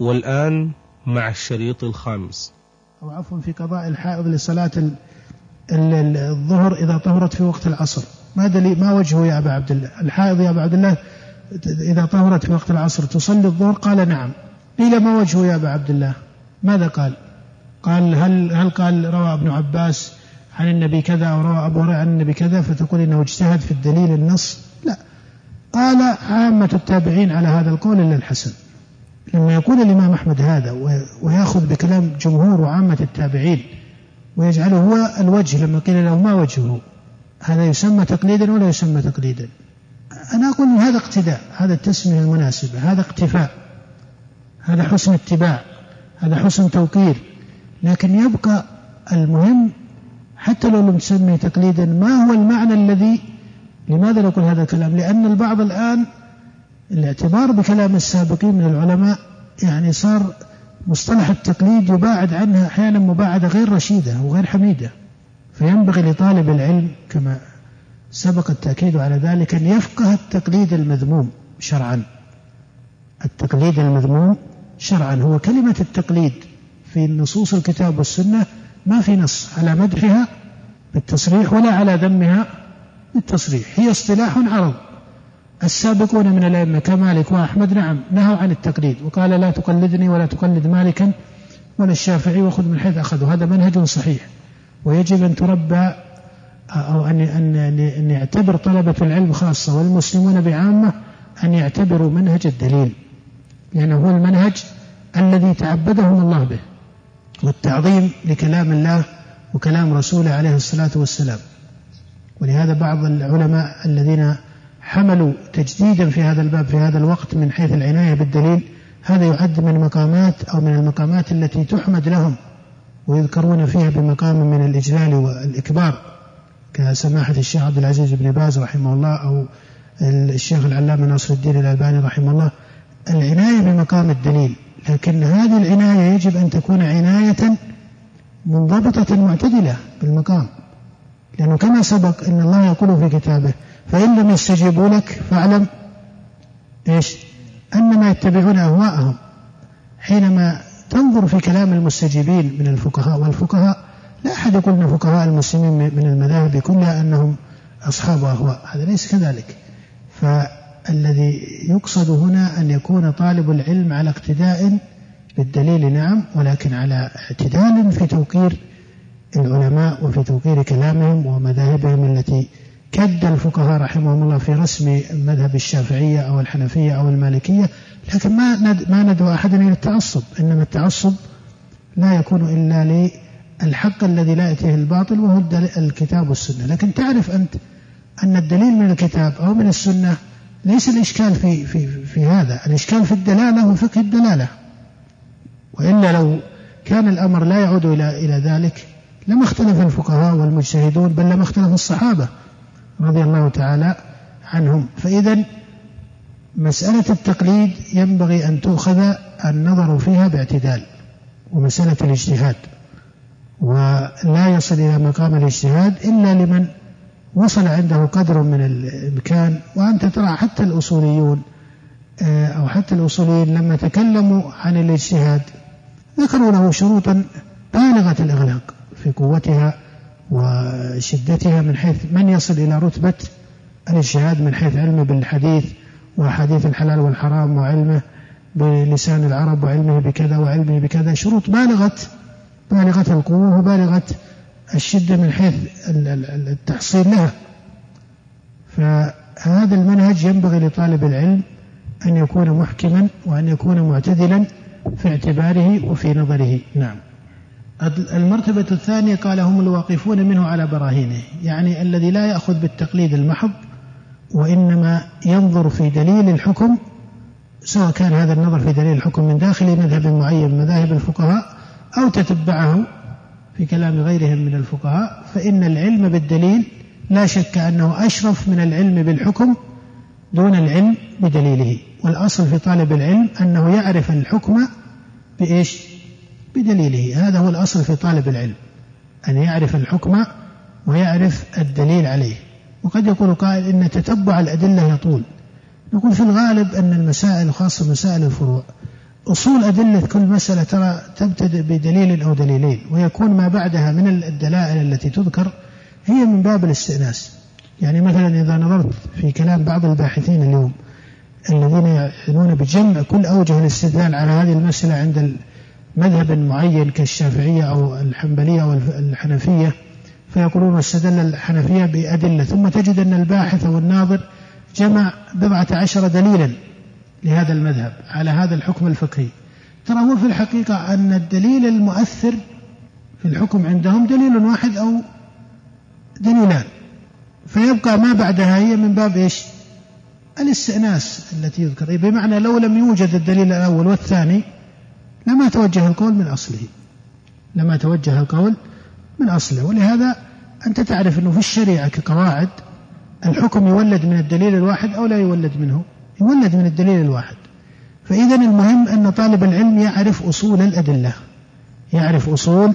والآن مع الشريط الخامس. أو عفوا في قضاء الحائض لصلاة الظهر إذا طهرت في وقت العصر. ما دليل ما وجهه يا أبا عبد الله؟ الحائض يا أبا عبد الله إذا طهرت في وقت العصر تصلي الظهر؟ قال نعم. قيل ما وجهه يا أبا عبد الله؟ ماذا قال؟ قال هل هل قال روى ابن عباس عن النبي كذا أو روى أبو هريرة عن النبي كذا؟ فتقول إنه اجتهد في الدليل النص. لا. قال عامة التابعين على هذا القول إلا الحسن. لما يقول الإمام أحمد هذا ويأخذ بكلام جمهور وعامة التابعين ويجعله هو الوجه لما قيل له ما وجهه؟ هذا يسمى تقليدا ولا يسمى تقليدا؟ أنا أقول هذا اقتداء هذا التسمية المناسبة هذا اقتفاء هذا حسن اتباع هذا حسن توقير. لكن يبقى المهم حتى لو لم تسمي تقليدا ما هو المعنى الذي لماذا نقول هذا الكلام؟ لأن البعض الآن الاعتبار بكلام السابقين من العلماء يعني صار مصطلح التقليد يباعد عنها أحيانا مباعدة غير رشيدة وغير حميدة. فينبغي لطالب العلم كما سبق التأكيد على ذلك أن يفقه التقليد المذموم شرعا. التقليد المذموم شرعا. هو كلمة التقليد في نصوص الكتاب والسنة ما في نص على مدحها بالتصريح ولا على ذمها بالتصريح. هي اصطلاح عرض. السابقون من الأئمة كمالك وأحمد نعم نهوا عن التقليد وقال لا تقلدني ولا تقلد مالكا ولا الشافعي وخذ من حيث أخذوا هذا منهج صحيح. ويجب أن تربى أو أن أن أن يعتبر طلبة العلم خاصة والمسلمون بعامة أن يعتبروا منهج الدليل لأنه هو المنهج الذي تعبدهم الله به والتعظيم لكلام الله وكلام رسوله عليه الصلاة والسلام. ولهذا بعض العلماء الذين حملوا تجديدا في هذا الباب في هذا الوقت من حيث العناية بالدليل هذا يعد من مقامات أو من المقامات التي تحمد لهم ويذكرون فيها بمقام من الإجلال والإكبار كسماحة الشيخ عبد العزيز بن باز رحمه الله أو الشيخ العلامة ناصر الدين الألباني رحمه الله. العناية بمقام الدليل لكن هذه العناية يجب أن تكون عناية منضبطة معتدلة بالمقام لأنه كما سبق أن الله يقول في كتابه فإن لم يستجيبوا لك فاعلم إيش؟ أنما يتبعون أهواءهم. حينما تنظر في كلام المستجيبين من الفقهاء والفقهاء لا أحد يقول أن فقهاء المسلمين من المذاهب كلها أنهم أصحاب أهواء. هذا ليس كذلك. فالذي يقصد هنا أن يكون طالب العلم على اقتداء بالدليل نعم ولكن على اعتدال في توقير العلماء وفي توقير كلامهم ومذاهبهم التي كد الفقهاء رحمهم الله في رسم مذهب الشافعية أو الحنفية أو المالكية لكن ما ما ندعو أحدا إلى التعصب إنما التعصب لا يكون إلا للحق الذي لا يأتيه الباطل وهو الكتاب والسنة. لكن تعرف أنت أن الدليل من الكتاب أو من السنة ليس الإشكال في, في, في هذا. الإشكال في الدلالة وفقه الدلالة. وإلا لو كان الأمر لا يعود إلى إلى ذلك لما اختلف الفقهاء والمجتهدون بل لما اختلف الصحابة. رضي الله تعالى عنهم. فإذا مسألة التقليد ينبغي أن تؤخذ النظر فيها باعتدال ومسألة الاجتهاد. ولا يصل إلى مقام الاجتهاد إلا لمن وصل عنده قدر من الإمكان. وأنت ترى حتى الأصوليون أو حتى الأصوليين لما تكلموا عن الاجتهاد ذكروا له شروطا بالغة الإغلاق في قوتها وشدتها من حيث من يصل إلى رتبة الإجتهاد من حيث علمه بالحديث وأحاديث الحلال والحرام وعلمه بلسان العرب وعلمه بكذا وعلمه بكذا شروط بالغة بالغة القوة وبالغة الشدة من حيث التحصيل لها. فهذا المنهج ينبغي لطالب العلم أن يكون محكما وأن يكون معتدلا في اعتباره وفي نظره. نعم. المرتبة الثانية قال هم الواقفون منه على براهينه يعني الذي لا يأخذ بالتقليد المحض وإنما ينظر في دليل الحكم سواء كان هذا النظر في دليل الحكم من داخل مذهب معين من مذاهب الفقهاء أو تتبعه في كلام غيرهم من الفقهاء فإن العلم بالدليل لا شك أنه أشرف من العلم بالحكم دون العلم بدليله. والأصل في طالب العلم أنه يعرف الحكم بإيش؟ بدليله. هذا هو الأصل في طالب العلم أن يعرف الحكم ويعرف الدليل عليه. وقد يقول قائل إن تتبع الأدلة يطول. نقول في الغالب أن المسائل خاصة مسائل الفروع أصول أدلة كل مسألة ترى تبتدئ بدليل أو دليلين ويكون ما بعدها من الدلائل التي تذكر هي من باب الاستئناس. يعني مثلا إذا نظرت في كلام بعض الباحثين اليوم الذين يعنون بجمع كل أوجه الاستدلال على هذه المسألة عند مذهب معين كالشافعية أو الحنبلية أو الحنفية فيقولون استدل الحنفية بأدلة ثم تجد أن الباحث أو الناظر جمع بضعة عشر دليلا لهذا المذهب على هذا الحكم الفقهي. ترى هو في الحقيقة أن الدليل المؤثر في الحكم عندهم دليل واحد أو دليلان. فيبقى ما بعدها هي من باب إيش؟ الاستئناس التي يذكر. بمعنى لو لم يوجد الدليل الأول والثاني لما توجه القول من أصله. لما توجه القول من أصله. ولهذا أنت تعرف أنه في الشريعة كقواعد الحكم يولد من الدليل الواحد أو لا يولد منه. يولد من الدليل الواحد. فإذا المهم أن طالب العلم يعرف أصول الأدلة. يعرف أصول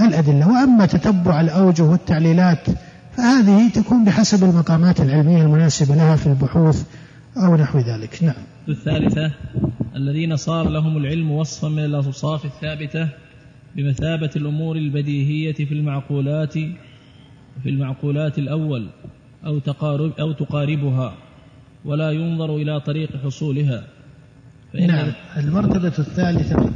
الأدلة. وأما تتبع الأوجه والتعليلات فهذه تكون بحسب المقامات العلمية المناسبة لها في البحوث أو نحو ذلك. نعم. الثالثة الذين صار لهم العلم وصفا من الأوصاف الثابتة بمثابة الأمور البديهية في المعقولات في المعقولات الأول أو تقارب أو تقاربها ولا ينظر إلى طريق حصولها. نعم. المرتبة الثالثة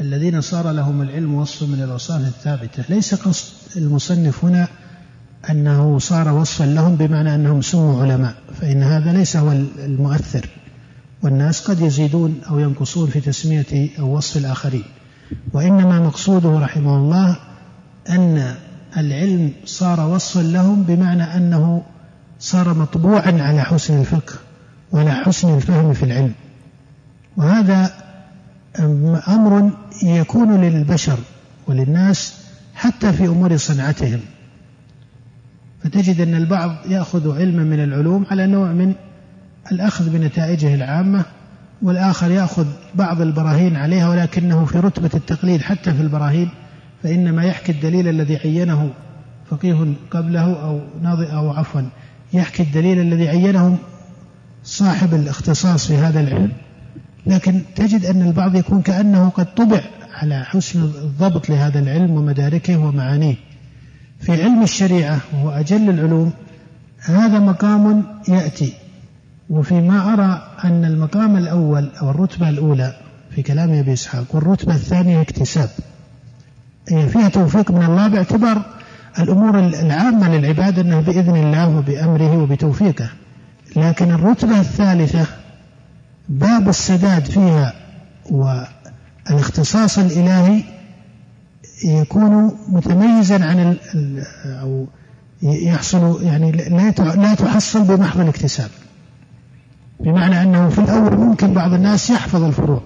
الذين صار لهم العلم وصف من الأوصاف الثابتة. ليس قصد المصنف هنا أنه صار وصفا لهم بمعنى أنهم سموا علماء فإن هذا ليس هو المؤثر. والناس قد يزيدون أو ينقصون في تسمية أو وصف الآخرين. وإنما مقصوده رحمه الله أن العلم صار وصفا لهم بمعنى أنه صار مطبوعا على حسن الفقه وعلى حسن الفهم في العلم. وهذا أمر يكون للبشر وللناس حتى في أمور صنعتهم. فتجد أن البعض يأخذ علما من العلوم على نوع من الأخذ بنتائجه العامة والآخر يأخذ بعض البراهين عليها ولكنه في رتبة التقليد حتى في البراهين فإنما يحكي الدليل الذي عينه فقيه قبله أو ناظر أو عفوا يحكي الدليل الذي عينه صاحب الاختصاص في هذا العلم. لكن تجد أن البعض يكون كأنه قد طبع على حسن الضبط لهذا العلم ومداركه ومعانيه. في علم الشريعة وهو أجل العلوم هذا مقام يأتي. وفيما أرى أن المقام الأول أو الرتبة الأولى في كلام أبي إسحاق والرتبة الثانية اكتساب. هي فيها توفيق من الله باعتبار الأمور العامة للعباد أنها بإذن الله وبأمره وبتوفيقه. لكن الرتبة الثالثة باب السداد فيها والاختصاص الإلهي يكون متميزا عن أو يحصل يعني لا تحصل بمحض الاكتساب. بمعنى أنه في الأول ممكن بعض الناس يحفظ الفروع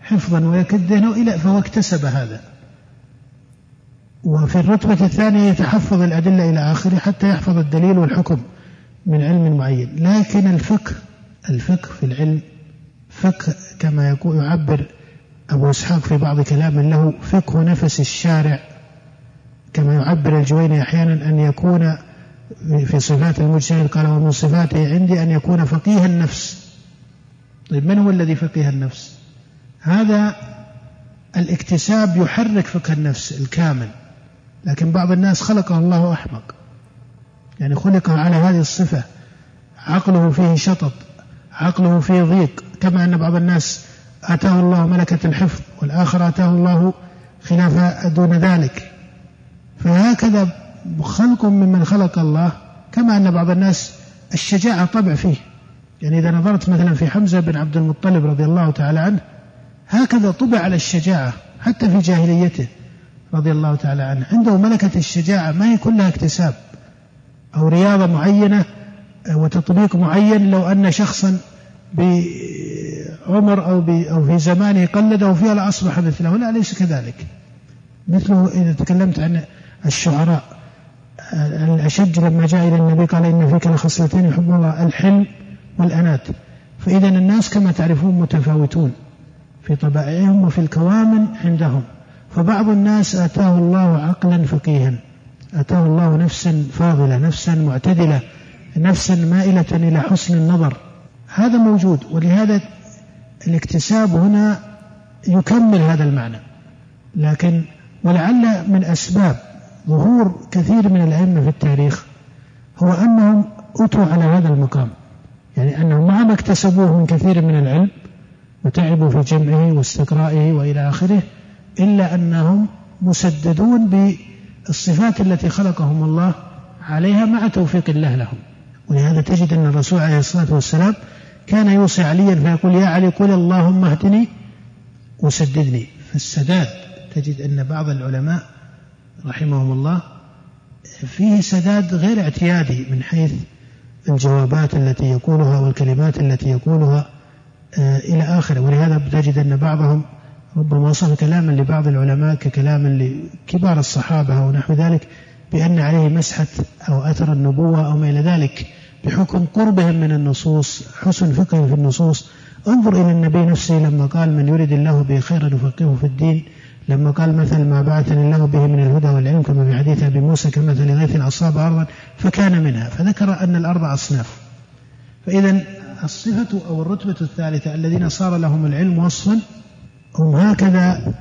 حفظا ويكد إلى فهو اكتسب هذا. وفي الرتبة الثانية يتحفظ الأدلة إلى آخره حتى يحفظ الدليل والحكم من علم معين. لكن الفقه الفقه في العلم فقه كما يقول يعبر أبو إسحاق في بعض كلام له فقه نفس الشارع كما يعبر الجويني أحيانا أن يكون في صفات المجتهد قال ومن صفاته عندي أن يكون فقيه النفس. طيب من هو الذي فقيه النفس؟ هذا الاكتساب يحرك فقه النفس الكامل لكن بعض الناس خلقه الله أحمق. يعني خلق على هذه الصفة عقله فيه شطط عقله فيه ضيق كما أن بعض الناس آتاه الله ملكة الحفظ والآخر آتاه الله خلاف دون ذلك. فهكذا خلق ممن خلق الله كما أن بعض الناس الشجاعة طبع فيه. يعني إذا نظرت مثلا في حمزة بن عبد المطلب رضي الله تعالى عنه هكذا طبع على الشجاعة حتى في جاهليته رضي الله تعالى عنه. عنده ملكة الشجاعة ما هي كلها اكتساب. أو رياضة معينة وتطبيق معين لو أن شخصا بعمر أو, أو في زمانه قلده فيها لأصبح مثله. لا ليس كذلك؟ مثله إذا تكلمت عن الشعراء. الأشج لما جاء إلى النبي قال إن فيك لخصلتين يحب الله الحلم والأنات فإذا الناس كما تعرفون متفاوتون في طبائعهم وفي الكوامن عندهم. فبعض الناس آتاه الله عقلا فقيها. آتاه الله نفسا فاضلة نفسا معتدلة نفسا مائلة إلى حسن النظر. هذا موجود ولهذا الاكتساب هنا يكمل هذا المعنى. لكن ولعل من أسباب ظهور كثير من الأئمة في التاريخ هو أنهم أتوا على هذا المقام. يعني أنهم مع ما اكتسبوه من كثير من العلم وتعبوا في جمعه واستقرائه وإلى آخره إلا أنهم مسددون بالصفات التي خلقهم الله عليها مع توفيق الله لهم. ولهذا تجد أن الرسول عليه الصلاة والسلام كان يوصي عليا فيقول يا علي قل اللهم اهدني وسددني. فالسداد تجد أن بعض العلماء رحمهم الله فيه سداد غير اعتيادي من حيث الجوابات التي يقولها والكلمات التي يقولها آه، إلى آخره. ولهذا تجد أن بعضهم ربما وصف كلاما لبعض العلماء ككلام لكبار الصحابة أو نحو ذلك بأن عليه مسحة أو أثر النبوة أو ما إلى ذلك. بحكم قربهم من النصوص حسن فقههم في النصوص. انظر إلى النبي نفسه لما قال من يريد الله به خيرا يفقهه في الدين. لما قال مثل ما بعثني الله به من الهدى والعلم كما في حديث أبي موسى كمثل غيث أصاب أرضا فكان منها فذكر أن الأرض أصناف. فإذا الصفة أو الرتبة الثالثة الذين صار لهم العلم وصفا هم هكذا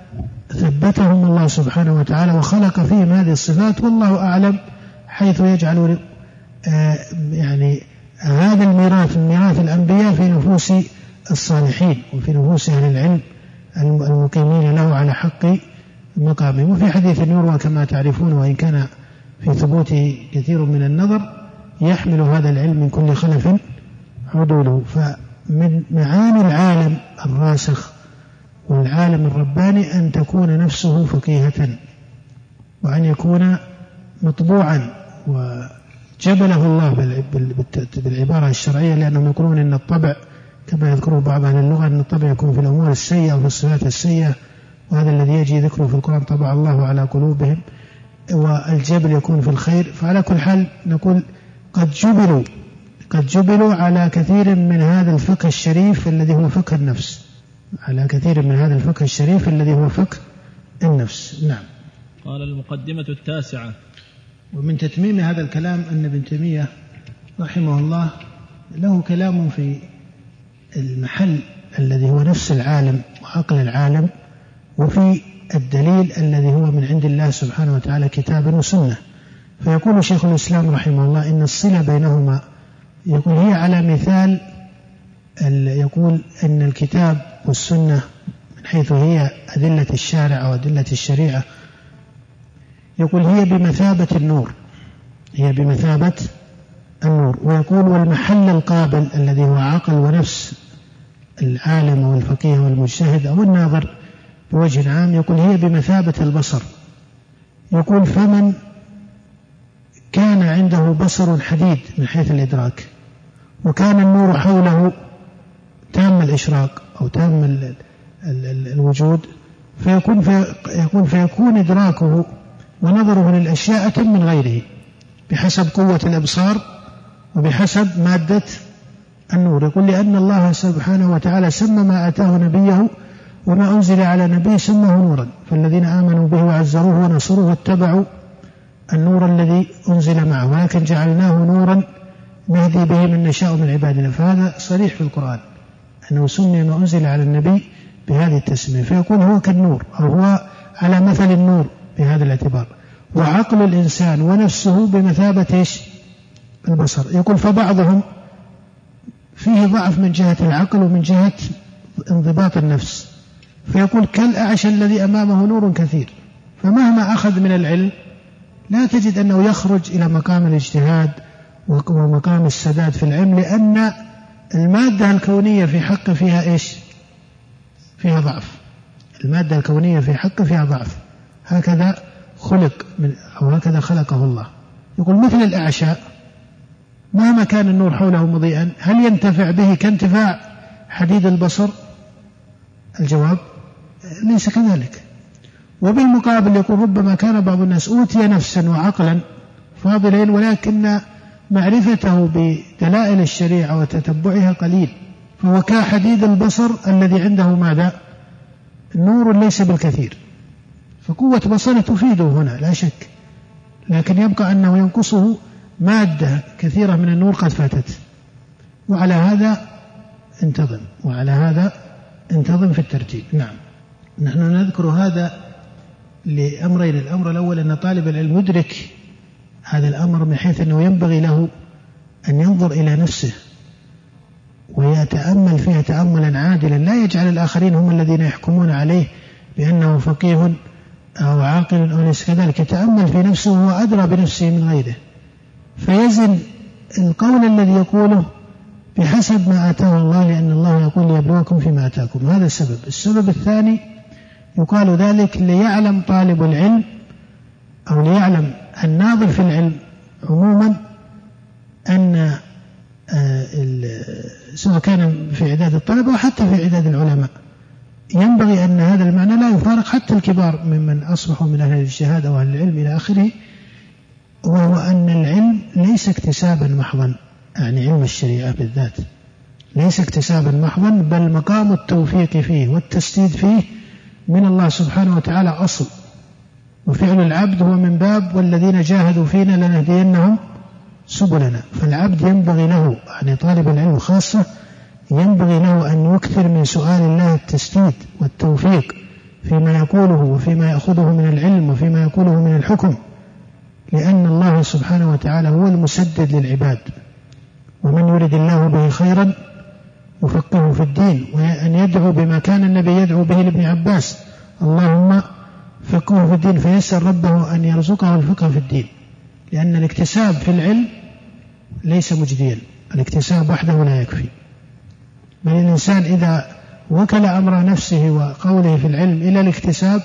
ثبتهم الله سبحانه وتعالى وخلق فيهم هذه الصفات والله أعلم حيث يجعل يعني هذا الميراث ميراث الأنبياء في نفوس الصالحين وفي نفوس أهل العلم المقيمين له على حق مقامه وفي حديث يروى كما تعرفون وإن كان في ثبوته كثير من النظر يحمل هذا العلم من كل خلف عدوله. فمن معاني العالم الراسخ والعالم الرباني أن تكون نفسه فقيهة وأن يكون مطبوعا وجبله الله بالعبارة الشرعية لأنهم يقولون أن الطبع كما يذكره بعض أهل اللغة أن الطبع يكون في الأمور السيئة وفي الصفات السيئة وهذا الذي يجي ذكره في القرآن طبع الله على قلوبهم والجبل يكون في الخير. فعلى كل حال نقول قد جبلوا قد جبلوا على كثير من هذا الفقه الشريف الذي هو فقه النفس. على كثير من هذا الفقه الشريف الذي هو فقه النفس. نعم. قال المقدمة التاسعة. ومن تتميم هذا الكلام أن ابن تيمية رحمه الله له كلام في المحل الذي هو نفس العالم وعقل العالم وفي الدليل الذي هو من عند الله سبحانه وتعالى كتاب وسنة. فيقول شيخ الإسلام رحمه الله إن الصلة بينهما يقول هي على مثال يقول أن الكتاب والسنة من حيث هي أدلة الشارع أو أدلة الشريعة يقول هي بمثابة النور. هي بمثابة النور. ويقول والمحل القابل الذي هو عقل ونفس العالم والفقيه والمجتهد أو الناظر بوجه عام يقول هي بمثابة البصر. يقول فمن كان عنده بصر حديد من حيث الإدراك وكان النور حوله تام الإشراق أو تام الوجود فيكون في يكون فيكون إدراكه ونظره للأشياء أتم من غيره بحسب قوة الأبصار وبحسب مادة النور. يقول لأن الله سبحانه وتعالى سمى ما آتاه نبيه وما أنزل على نبيه سماه نورا. فالذين آمنوا به وعزروه ونصروه واتبعوا النور الذي أنزل معه ولكن جعلناه نورا نهدي به من نشاء من عبادنا. فهذا صريح في القرآن أنه سمي ما أنزل على النبي بهذه التسمية. فيكون هو كالنور أو هو على مثل النور. بهذا الاعتبار. وعقل الإنسان ونفسه بمثابة إيش؟ البصر. يقول فبعضهم فيه ضعف من جهة العقل ومن جهة انضباط النفس. فيقول كالأعشى الذي أمامه نور كثير. فمهما أخذ من العلم لا تجد أنه يخرج إلى مقام الاجتهاد ومقام السداد في العلم لأن المادة الكونية في حقه فيها إيش؟ فيها ضعف. المادة الكونية في حقه فيها ضعف. هكذا خلق من أو هكذا خلقه الله. يقول مثل الأعشاء مهما كان النور حوله مضيئا هل ينتفع به كانتفاع حديد البصر؟ الجواب ليس كذلك. وبالمقابل يقول ربما كان بعض الناس أوتي نفسا وعقلا فاضلين ولكن معرفته بدلائل الشريعة وتتبعها قليل. فهو كحديد البصر الذي عنده ماذا؟ نور ليس بالكثير. فقوة بصره تفيده هنا لا شك. لكن يبقى أنه ينقصه مادة كثيرة من النور قد فاتت. وعلى هذا انتظم. وعلى هذا انتظم في الترتيب. نعم. نحن نذكر هذا لأمرين. الأمر الأول أن طالب العلم يدرك هذا الأمر من حيث أنه ينبغي له أن ينظر إلى نفسه ويتأمل فيها تأملا عادلا. لا يجعل الآخرين هم الذين يحكمون عليه بأنه فقيه أو عاقل أو ليس كذلك يتأمل في نفسه وهو أدرى بنفسه من غيره. فيزن القول الذي يقوله بحسب ما آتاه الله لأن الله يقول ليبلوكم فيما آتاكم. هذا السبب. السبب الثاني يقال ذلك ليعلم طالب العلم أو ليعلم الناظر في العلم عموما أن آه، سواء كان في إعداد الطلبة أو حتى في إعداد العلماء. ينبغي أن هذا المعنى لا يفارق حتى الكبار ممن أصبحوا من أهل الاجتهاد أو أهل العلم إلى آخره وهو أن العلم ليس اكتسابا محضا يعني علم الشريعة بالذات ليس اكتسابا محضا بل مقام التوفيق فيه والتسديد فيه من الله سبحانه وتعالى أصل. وفعل العبد هو من باب والذين جاهدوا فينا لنهدينهم سبلنا. فالعبد ينبغي له يعني طالب العلم خاصة ينبغي له أن يكثر من سؤال الله التسديد والتوفيق فيما يقوله وفيما يأخذه من العلم وفيما يقوله من الحكم لأن الله سبحانه وتعالى هو المسدد للعباد. ومن يرد الله به خيرا يفقهه في الدين وأن يدعو بما كان النبي يدعو به لابن عباس. اللهم فقهه في الدين فيسأل ربه أن يرزقه الفقه في الدين. لأن الاكتساب في العلم ليس مجديا الاكتساب وحده لا يكفي. بل الإنسان إذا وكل أمر نفسه وقوله في العلم إلى الاكتساب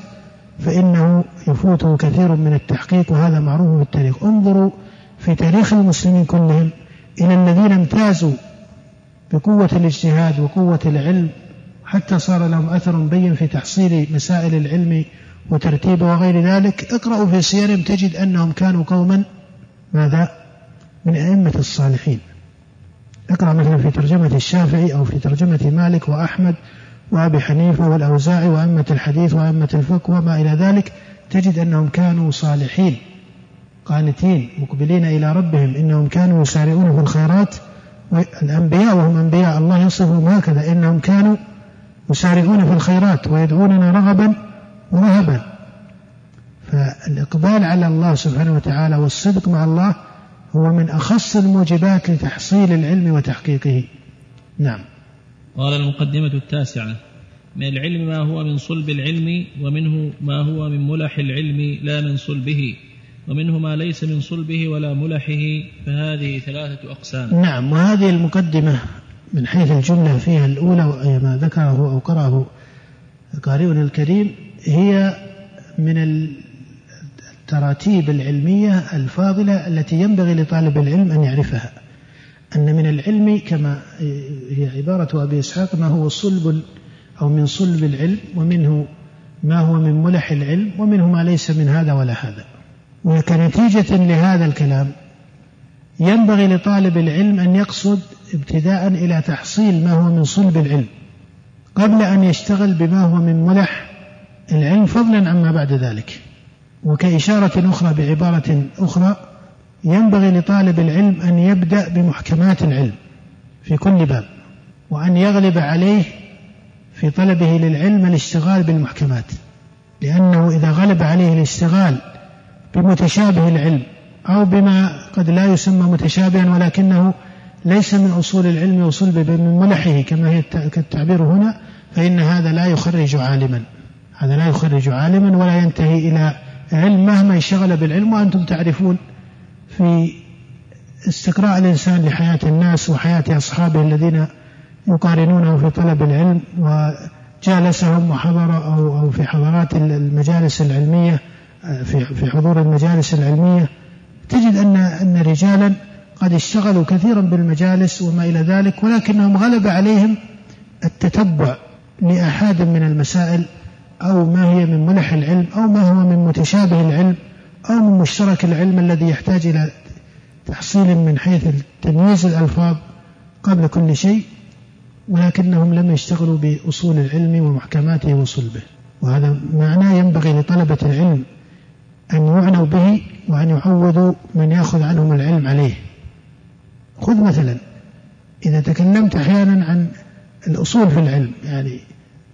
فإنه يفوته كثير من التحقيق وهذا معروف في التاريخ. انظروا في تاريخ المسلمين كلهم إلى الذين امتازوا بقوة الاجتهاد وقوة العلم حتى صار لهم أثر بين في تحصيل مسائل العلم وترتيبه وغير ذلك. اقرأوا في سيرهم تجد أنهم كانوا قوما ماذا؟ من أئمة الصالحين. اقرأ مثلا في ترجمة الشافعي أو في ترجمة مالك وأحمد وأبي حنيفة والأوزاعي وأئمة الحديث وأئمة الفقه وما إلى ذلك تجد أنهم كانوا صالحين قانتين مقبلين إلى ربهم إنهم كانوا يسارعون في الخيرات الأنبياء وهم أنبياء الله يصفهم هكذا إنهم كانوا يسارعون في الخيرات ويدعوننا رغبا ورهبا. فالإقبال على الله سبحانه وتعالى والصدق مع الله هو من أخص الموجبات لتحصيل العلم وتحقيقه. نعم. قال المقدمة التاسعة من العلم ما هو من صلب العلم ومنه ما هو من ملح العلم لا من صلبه ومنه ما ليس من صلبه ولا ملحه. فهذه ثلاثة أقسام. نعم. وهذه المقدمة من حيث الجملة فيها الأولى ما ذكره أو قرأه قارئنا الكريم هي من التراتيب العلمية الفاضلة التي ينبغي لطالب العلم أن يعرفها. أن من العلم كما هي عبارة أبي إسحاق ما هو صلب أو من صلب العلم ومنه ما هو من ملح العلم ومنه ما ليس من هذا ولا هذا. وكنتيجة لهذا الكلام ينبغي لطالب العلم أن يقصد ابتداء إلى تحصيل ما هو من صلب العلم. قبل أن يشتغل بما هو من ملح العلم فضلا عما بعد ذلك. وكإشارة أخرى بعبارة أخرى ينبغي لطالب العلم أن يبدأ بمحكمات العلم في كل باب وأن يغلب عليه في طلبه للعلم الاشتغال بالمحكمات. لأنه إذا غلب عليه الاشتغال بمتشابه العلم أو بما قد لا يسمى متشابها ولكنه ليس من أصول العلم وصلب من ملحه كما هي التعبير هنا فإن هذا لا يخرج عالما. هذا لا يخرج عالما ولا ينتهي إلى علم مهما انشغل بالعلم وأنتم تعرفون في استقراء الإنسان لحياة الناس وحياة أصحابه الذين يقارنونه في طلب العلم وجالسهم وحضر أو أو في حضرات المجالس العلمية في في حضور المجالس العلمية. تجد أن أن رجالا قد اشتغلوا كثيرا بالمجالس وما إلى ذلك ولكنهم غلب عليهم التتبع لأحد من المسائل أو ما هي من ملح العلم أو ما هو من متشابه العلم أو من مشترك العلم الذي يحتاج إلى تحصيل من حيث تمييز الألفاظ قبل كل شيء ولكنهم لم يشتغلوا بأصول العلم ومحكماته وصلبه. وهذا معناه ينبغي لطلبة العلم أن يعنوا به وأن يعودوا من يأخذ عنهم العلم عليه. خذ مثلا إذا تكلمت أحيانا عن الأصول في العلم يعني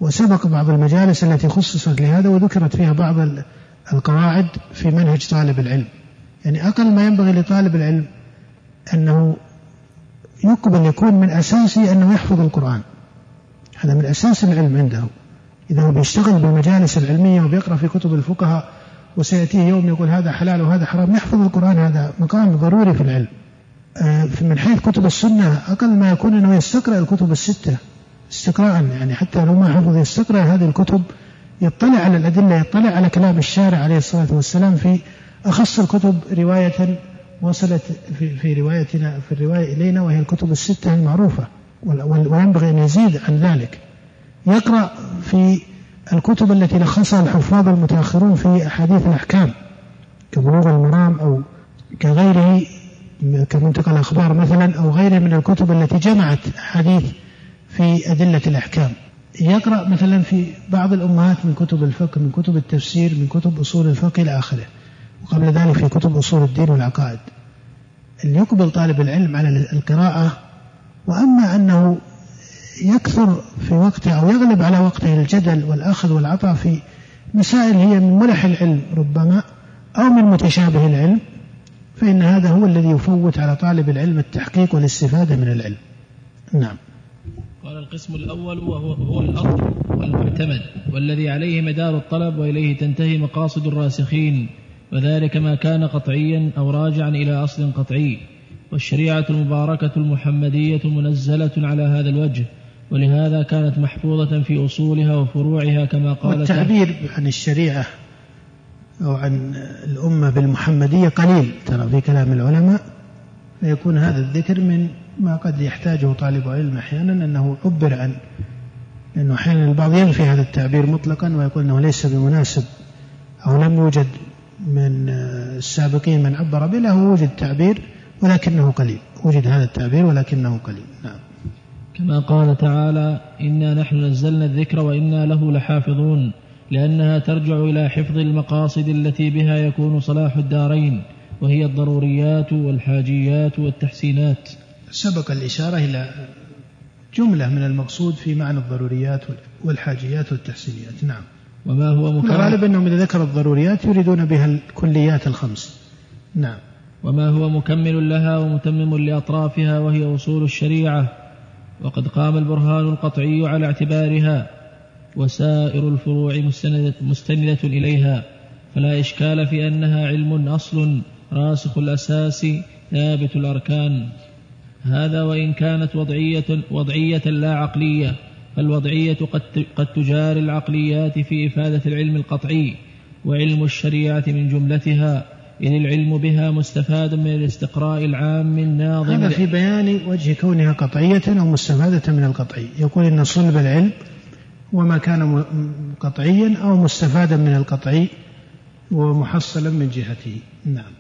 وسبق بعض المجالس التي خصصت لهذا وذكرت فيها بعض القواعد في منهج طالب العلم. يعني أقل ما ينبغي لطالب العلم أنه يقبل يكون من أساسه أنه يحفظ القرآن. هذا من أساس العلم عنده. إذا هو بيشتغل بالمجالس العلمية وبيقرأ في كتب الفقهاء وسيأتيه يوم يقول هذا حلال وهذا حرام يحفظ القرآن هذا مقام ضروري في العلم. آه، من حيث كتب السنة أقل ما يكون أنه يستقرأ الكتب الستة. استقراء يعني حتى لو ما حفظ يستقرأ هذه الكتب يطلع على الأدلة يطلع على كلام الشارع عليه الصلاة والسلام في أخص الكتب رواية وصلت في, في روايتنا في الرواية إلينا وهي الكتب الستة المعروفة وينبغي أن يزيد عن ذلك. يقرأ في الكتب التي لخصها الحفاظ المتأخرون في أحاديث الأحكام كبلوغ المرام أو كغيره كمنتقى الأخبار مثلا أو غيره من الكتب التي جمعت أحاديث في أدلة الأحكام. يقرأ مثلا في بعض الأمهات من كتب الفقه من كتب التفسير من كتب أصول الفقه إلى آخره وقبل ذلك في كتب أصول الدين والعقائد. أن يقبل طالب العلم على القراءة وأما أنه يكثر في وقته أو يغلب على وقته الجدل والأخذ والعطاء في مسائل هي من ملح العلم ربما أو من متشابه العلم فإن هذا هو الذي يفوت على طالب العلم التحقيق والاستفادة من العلم. نعم. قال القسم الأول وهو هو الأصل والمعتمد والذي عليه مدار الطلب وإليه تنتهي مقاصد الراسخين وذلك ما كان قطعيا أو راجعا إلى أصل قطعي. والشريعة المباركة المحمدية منزلة على هذا الوجه ولهذا كانت محفوظة في أصولها وفروعها كما قال والتعبير عن الشريعة أو عن الأمة بالمحمدية قليل ترى في كلام العلماء فيكون هذا الذكر من ما قد يحتاجه طالب علم أحيانا أنه عبر عن لأنه أحيانا البعض ينفي هذا التعبير مطلقا ويقول أنه ليس بمناسب أو لم يوجد من السابقين من عبر به له وجد تعبير ولكنه قليل وجد هذا التعبير ولكنه قليل. نعم. كما قال تعالى إنا نحن نزلنا الذكر وإنا له لحافظون لأنها ترجع إلى حفظ المقاصد التي بها يكون صلاح الدارين وهي الضروريات والحاجيات والتحسينات. سبق الإشارة إلى جملة من المقصود في معنى الضروريات والحاجيات والتحسينيات. نعم. وما هو مكمل الغالب أنهم إذا ذكروا الضروريات يريدون بها الكليات الخمس. نعم. وما هو مكمل لها ومتمم لأطرافها وهي أصول الشريعة؟ وقد قام البرهان القطعي على اعتبارها وسائر الفروع مستندة, مستندة إليها فلا إشكال في أنها علم أصل راسخ الأساس ثابت الأركان. هذا وإن كانت وضعية, وضعية لا عقلية فالوضعية قد, قد تجاري العقليات في إفادة العلم القطعي وعلم الشريعة من جملتها إذ العلم بها مستفاد من الاستقراء العام الناظم. هذا في بيان وجه كونها قطعية أو مستفادة من القطعي. يقول إن صلب العلم وما كان قطعيا أو مستفادا من القطعي ومحصلا من جهته. نعم.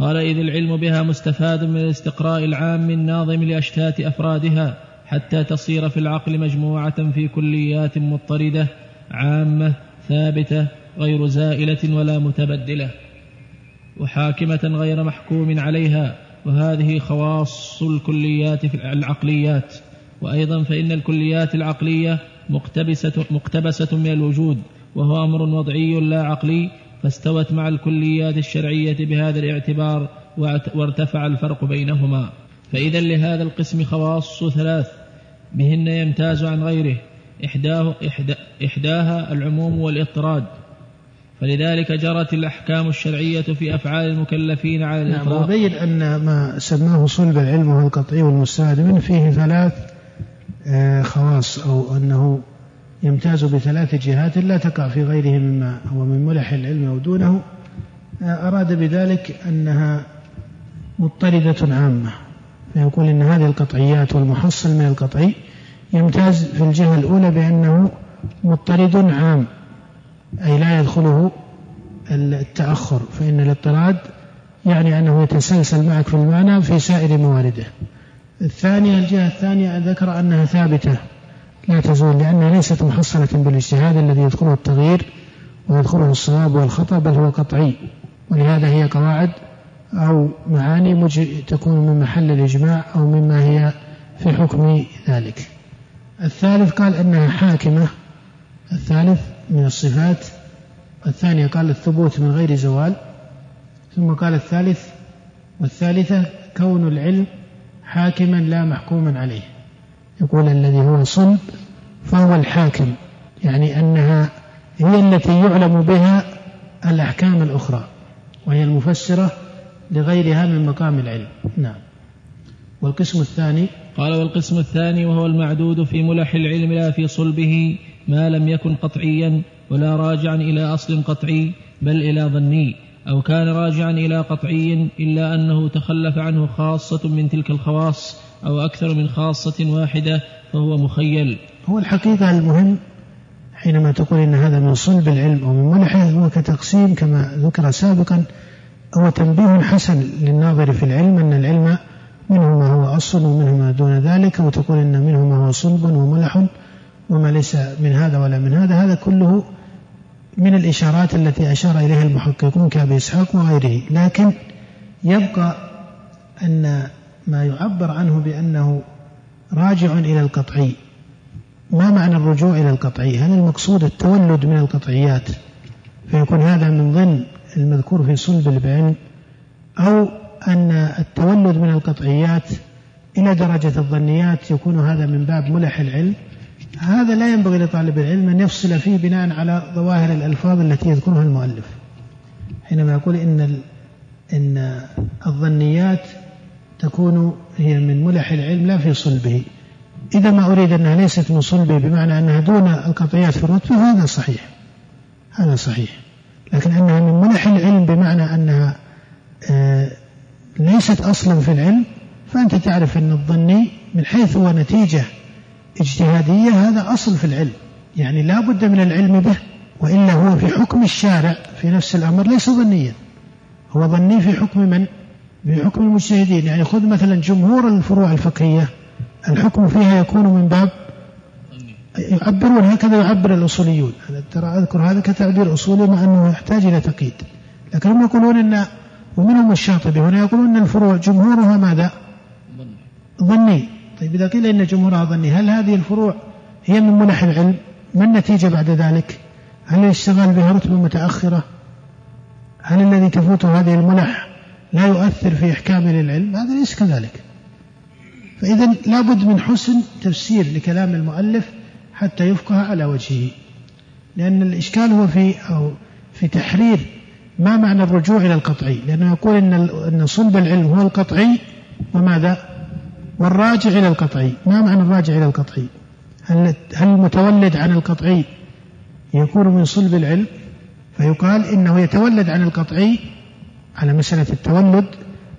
قال إذ العلم بها مستفاد من الاستقراء العام الناظم لأشتات أفرادها حتى تصير في العقل مجموعة في كليات مضطردة عامة ثابتة غير زائلة ولا متبدلة وحاكمة غير محكوم عليها وهذه خواص الكليات في العقليات وأيضا فإن الكليات العقلية مقتبسة, مقتبسة من الوجود وهو أمر وضعي لا عقلي فاستوت مع الكليات الشرعية بهذا الاعتبار وارتفع الفرق بينهما. فإذا لهذا القسم خواص ثلاث بهن يمتاز عن غيره إحداه إحدى إحداها العموم والاضطراد فلذلك جرت الأحكام الشرعية في أفعال المكلفين على الإطلاق نعم وبين أن ما سماه صلب العلم وهو القطعي والمستعد منه فيه ثلاث آه، خواص أو أنه يمتاز بثلاث جهات لا تقع في غيره مما هو من ملح العلم أو دونه آه، أراد بذلك أنها مضطردة عامة. فيقول إن هذه القطعيات والمحصل من القطعي يمتاز في الجهة الأولى بأنه مضطرد عام أي لا يدخله التأخر فإن الاضطراد يعني أنه يتسلسل معك في المعنى في سائر موارده. الثانية الجهة الثانية ذكر أنها ثابتة. لا تزول لأنها ليست محصلة بالاجتهاد الذي يدخله التغيير ويدخله الصواب والخطأ بل هو قطعي. ولهذا هي قواعد أو معاني تكون من محل الإجماع أو مما هي في حكم ذلك. الثالث قال أنها حاكمة. الثالث من الصفات. الثانية قال الثبوت من غير زوال. ثم قال الثالث والثالثة كون العلم حاكما لا محكوما عليه. يقول الذي هو صلب فهو الحاكم يعني أنها هي التي يعلم بها الأحكام الأخرى وهي المفسرة لغيرها من مقام العلم. نعم. والقسم الثاني؟ قال والقسم الثاني وهو المعدود في ملح العلم لا في صلبه ما لم يكن قطعيا ولا راجعا إلى أصل قطعي بل إلى ظني أو كان راجعا إلى قطعي إلا أنه تخلف عنه خاصة من تلك الخواص أو أكثر من خاصة واحدة فهو مخيل. هو الحقيقة المهم حينما تقول إن هذا من صلب العلم أو من ملحه هو كتقسيم كما ذكر سابقا هو تنبيه حسن للناظر في العلم أن العلم منه ما هو أصل ومنه ما دون ذلك وتقول إن منه ما هو صلب وملح وما ليس من هذا ولا من هذا. هذا كله من الإشارات التي أشار إليها المحققون كأبي إسحاق وغيره. لكن يبقى أن ما يعبر عنه بأنه راجع إلى القطعي. ما معنى الرجوع إلى القطعي؟ هل المقصود التولد من القطعيات؟ فيكون هذا من ضمن المذكور في صلب العلم أو أن التولد من القطعيات إلى درجة الظنيات يكون هذا من باب ملح العلم. هذا لا ينبغي لطالب العلم أن يفصل فيه بناء على ظواهر الألفاظ التي يذكرها المؤلف. حينما يقول إن إن الظنيات تكون هي من ملح العلم لا في صلبه. إذا ما أريد أنها ليست من صلبه بمعنى أنها دون القطعيات في الرتبة هذا صحيح. هذا صحيح. لكن أنها من ملح العلم بمعنى أنها آه، ليست أصلا في العلم فأنت تعرف أن الظني من حيث هو نتيجة اجتهادية هذا أصل في العلم. يعني لا بد من العلم به وإلا هو في حكم الشارع في نفس الأمر ليس ظنيا. هو ظني في حكم من؟ في حكم المجتهدين. يعني خذ مثلا جمهور الفروع الفقهية. الحكم فيها يكون من باب يعبرون هكذا يعبر الأصوليون. أنا ترى أذكر هذا كتعبير أصولي مع أنه يحتاج إلى تقييد. لكن هم يقولون أن ومنهم الشاطبي. هنا يقولون أن الفروع جمهورها ماذا؟ ظني. طيب إذا قيل إن جمهورها ظني هل هذه الفروع هي من منح العلم؟ ما النتيجة بعد ذلك؟ هل الاشتغال بها رتبة متأخرة؟ هل الذي تفوته هذه المنح لا يؤثر في إحكام للعلم هذا ليس كذلك. فإذا لابد من حسن تفسير لكلام المؤلف حتى يفقه على وجهه. لأن الإشكال هو في أو في تحرير ما معنى الرجوع إلى القطعي لأنه يقول إن أن صلب العلم هو القطعي وماذا؟ والراجع إلى القطعي ما معنى الراجع إلى القطعي هل, هل المتولد عن القطعي يكون من صلب العلم فيقال إنه يتولد عن القطعي على مسألة التولد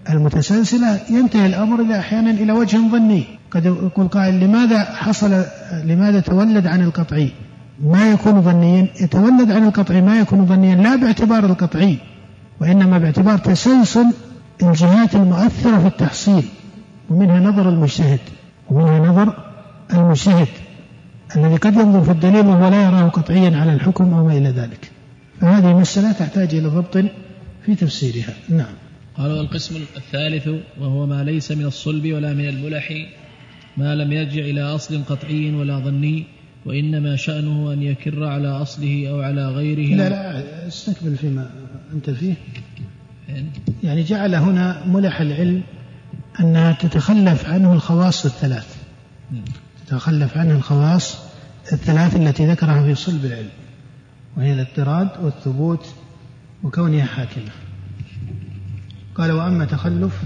المتسلسلة ينتهي الأمر إلى أحيانا إلى وجه ظني. قد يقول قائل لماذا حصل لماذا تولد عن القطعي؟ ما يكون ظنيا. يتولد عن القطعي ما يكون ظنيا لا باعتبار القطعي وإنما باعتبار تسلسل الجهات المؤثرة في التحصيل ومنها نظر المجتهد ومنها نظر المجتهد الذي قد ينظر في الدليل وهو لا يراه قطعيا على الحكم أو ما إلى ذلك. فهذه مسألة تحتاج إلى ضبط في تفسيرها. نعم. قال والقسم الثالث وهو ما ليس من الصلب ولا من الملح ما لم يرجع إلى أصل قطعي ولا ظني وإنما شأنه أن يكر على أصله أو على غيره. لا لا استكمل فيما أنت فيه. يعني جعل هنا ملح العلم أنها تتخلف عنه الخواص الثلاث. نعم. تتخلف عنه الخواص الثلاث التي ذكرها في صلب العلم وهي الاضطراد والثبوت وكونها حاكمة قال وأما تخلف؟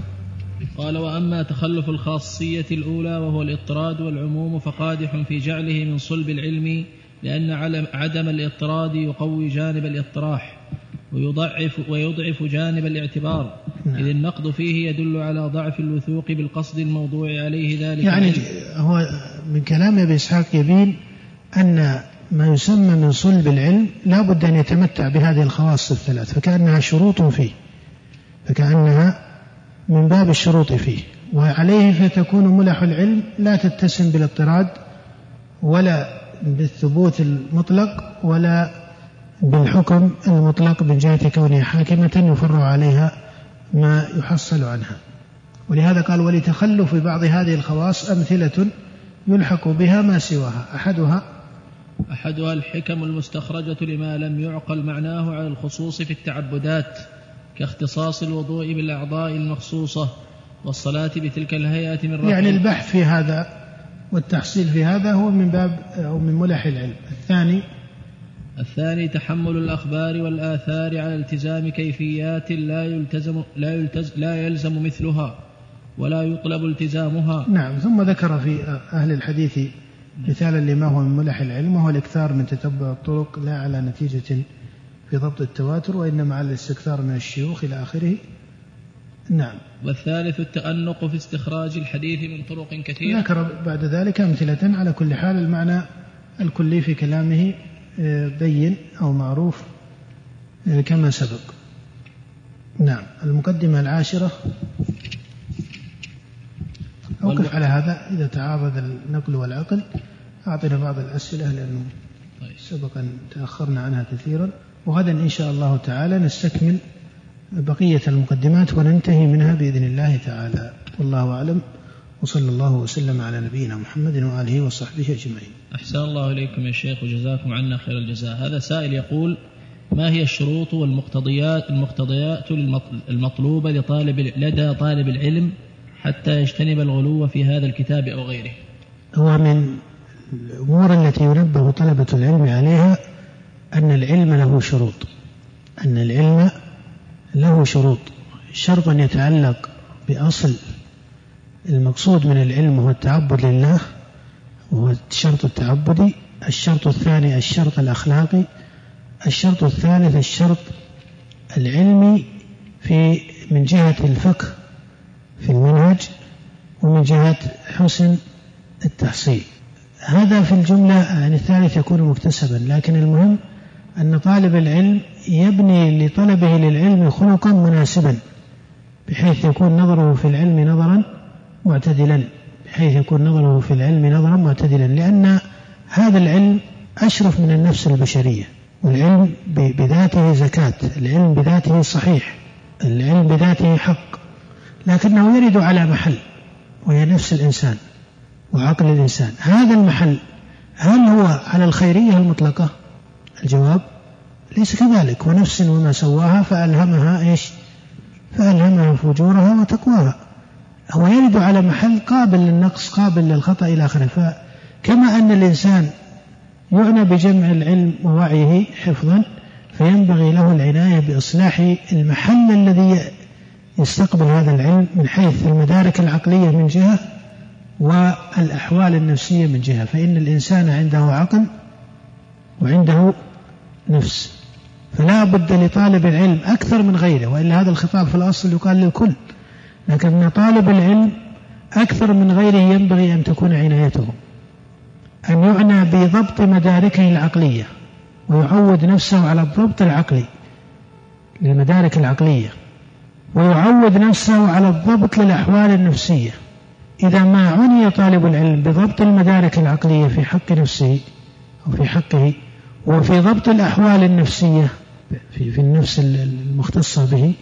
قال وأما تخلف الخاصية الأولى وهو الاضطراد والعموم فقادح في جعله من صلب العلم لأن عدم الاضطراد يقوي جانب الإطراح ويضعف ويضعف جانب الاعتبار. نعم. إذ النقد فيه يدل على ضعف الوثوق بالقصد الموضوع عليه ذلك يعني هو من كلام أبي إسحاق يبين أن ما يسمى من صلب العلم لا بد أن يتمتع بهذه الخواص الثلاث فكأنها شروط فيه فكأنها من باب الشروط فيه وعليه فتكون ملح العلم لا تتسم بالاضطراد ولا بالثبوت المطلق ولا بالحكم المطلق من جهة كونها حاكمة يفرع عليها ما يحصل عنها. ولهذا قال ولتخلف بعض هذه الخواص أمثلة يلحق بها ما سواها. أحدها أحدها الحكم المستخرجة لما لم يعقل معناه على الخصوص في التعبدات كاختصاص الوضوء بالأعضاء المخصوصة والصلاة بتلك الهيئة من رفع يعني البحث في هذا والتحصيل في هذا هو من باب أو من ملح العلم. الثاني الثاني تحمل الأخبار والآثار على التزام كيفيات لا يلتزم لا, يلتز لا يلزم مثلها ولا يطلب التزامها. نعم ثم ذكر في أهل الحديث مثالا لما هو من ملح العلم وهو الإكثار من تتبع الطرق لا على نتيجة في ضبط التواتر وإنما على الاستكثار من الشيوخ إلى آخره. نعم. والثالث التأنق في استخراج الحديث من طرق كثيرة. ذكر بعد ذلك أمثلة على كل حال. المعنى الكلي في كلامه آه، بين أو معروف آه، كما سبق. نعم. المقدمة العاشرة. أوقف على هذا. إذا تعارض النقل والعقل أعطنا بعض الأسئلة لأنه طيب. سبق أن تأخرنا عنها كثيرا. وغدا إن شاء الله تعالى نستكمل بقية المقدمات وننتهي منها بإذن الله تعالى. والله أعلم. وصلى الله وسلم على نبينا محمد وآله وصحبه أجمعين. أحسن الله إليكم يا شيخ وجزاكم عنا خير الجزاء. هذا سائل يقول ما هي الشروط والمقتضيات المقتضيات المطلوبة لطالب لدى طالب العلم حتى يجتنب الغلو في هذا الكتاب أو غيره. هو من الأمور التي ينبه طلبة العلم عليها أن العلم له شروط. أن العلم له شروط. شرط يتعلق بأصل. المقصود من العلم هو التعبد لله وهو الشرط التعبدي. الشرط الثاني الشرط الأخلاقي. الشرط الثالث الشرط العلمي في من جهة الفقه. في المنهج ومن جهة حسن التحصيل. هذا في الجملة يعني الثالث يكون مكتسبا لكن المهم أن طالب العلم يبني لطلبه للعلم خلقا مناسبا بحيث يكون نظره في العلم نظرا معتدلا بحيث يكون نظره في العلم نظرا معتدلا لأن هذا العلم أشرف من النفس البشرية. والعلم بذاته زكاة العلم بذاته صحيح العلم بذاته حق. لكنه يرد على محل وهي نفس الإنسان وعقل الإنسان. هذا المحل هل هو على الخيرية المطلقة؟ الجواب ليس كذلك. ونفس وما سواها فألهمها إيش؟ فألهمها فجورها وتقواها. هو يرد على محل قابل للنقص قابل للخطأ إلى آخره. فكما أن الإنسان يعنى بجمع العلم ووعيه حفظا فينبغي له العناية بإصلاح المحل الذي يستقبل هذا العلم من حيث المدارك العقلية من جهة والأحوال النفسية من جهة. فإن الإنسان عنده عقل وعنده نفس فلا بد لطالب العلم أكثر من غيره. وإلا هذا الخطاب في الأصل يقال للكل لكن طالب العلم أكثر من غيره ينبغي أن تكون عنايته أن يعنى بضبط مداركه العقلية ويعود نفسه على الضبط العقلي للمدارك العقلية. ويعود نفسه على الضبط للأحوال النفسية. إذا ما عني طالب العلم بضبط المدارك العقلية في حق نفسه أو في حقه وفي ضبط الأحوال النفسية في, في النفس المختصة به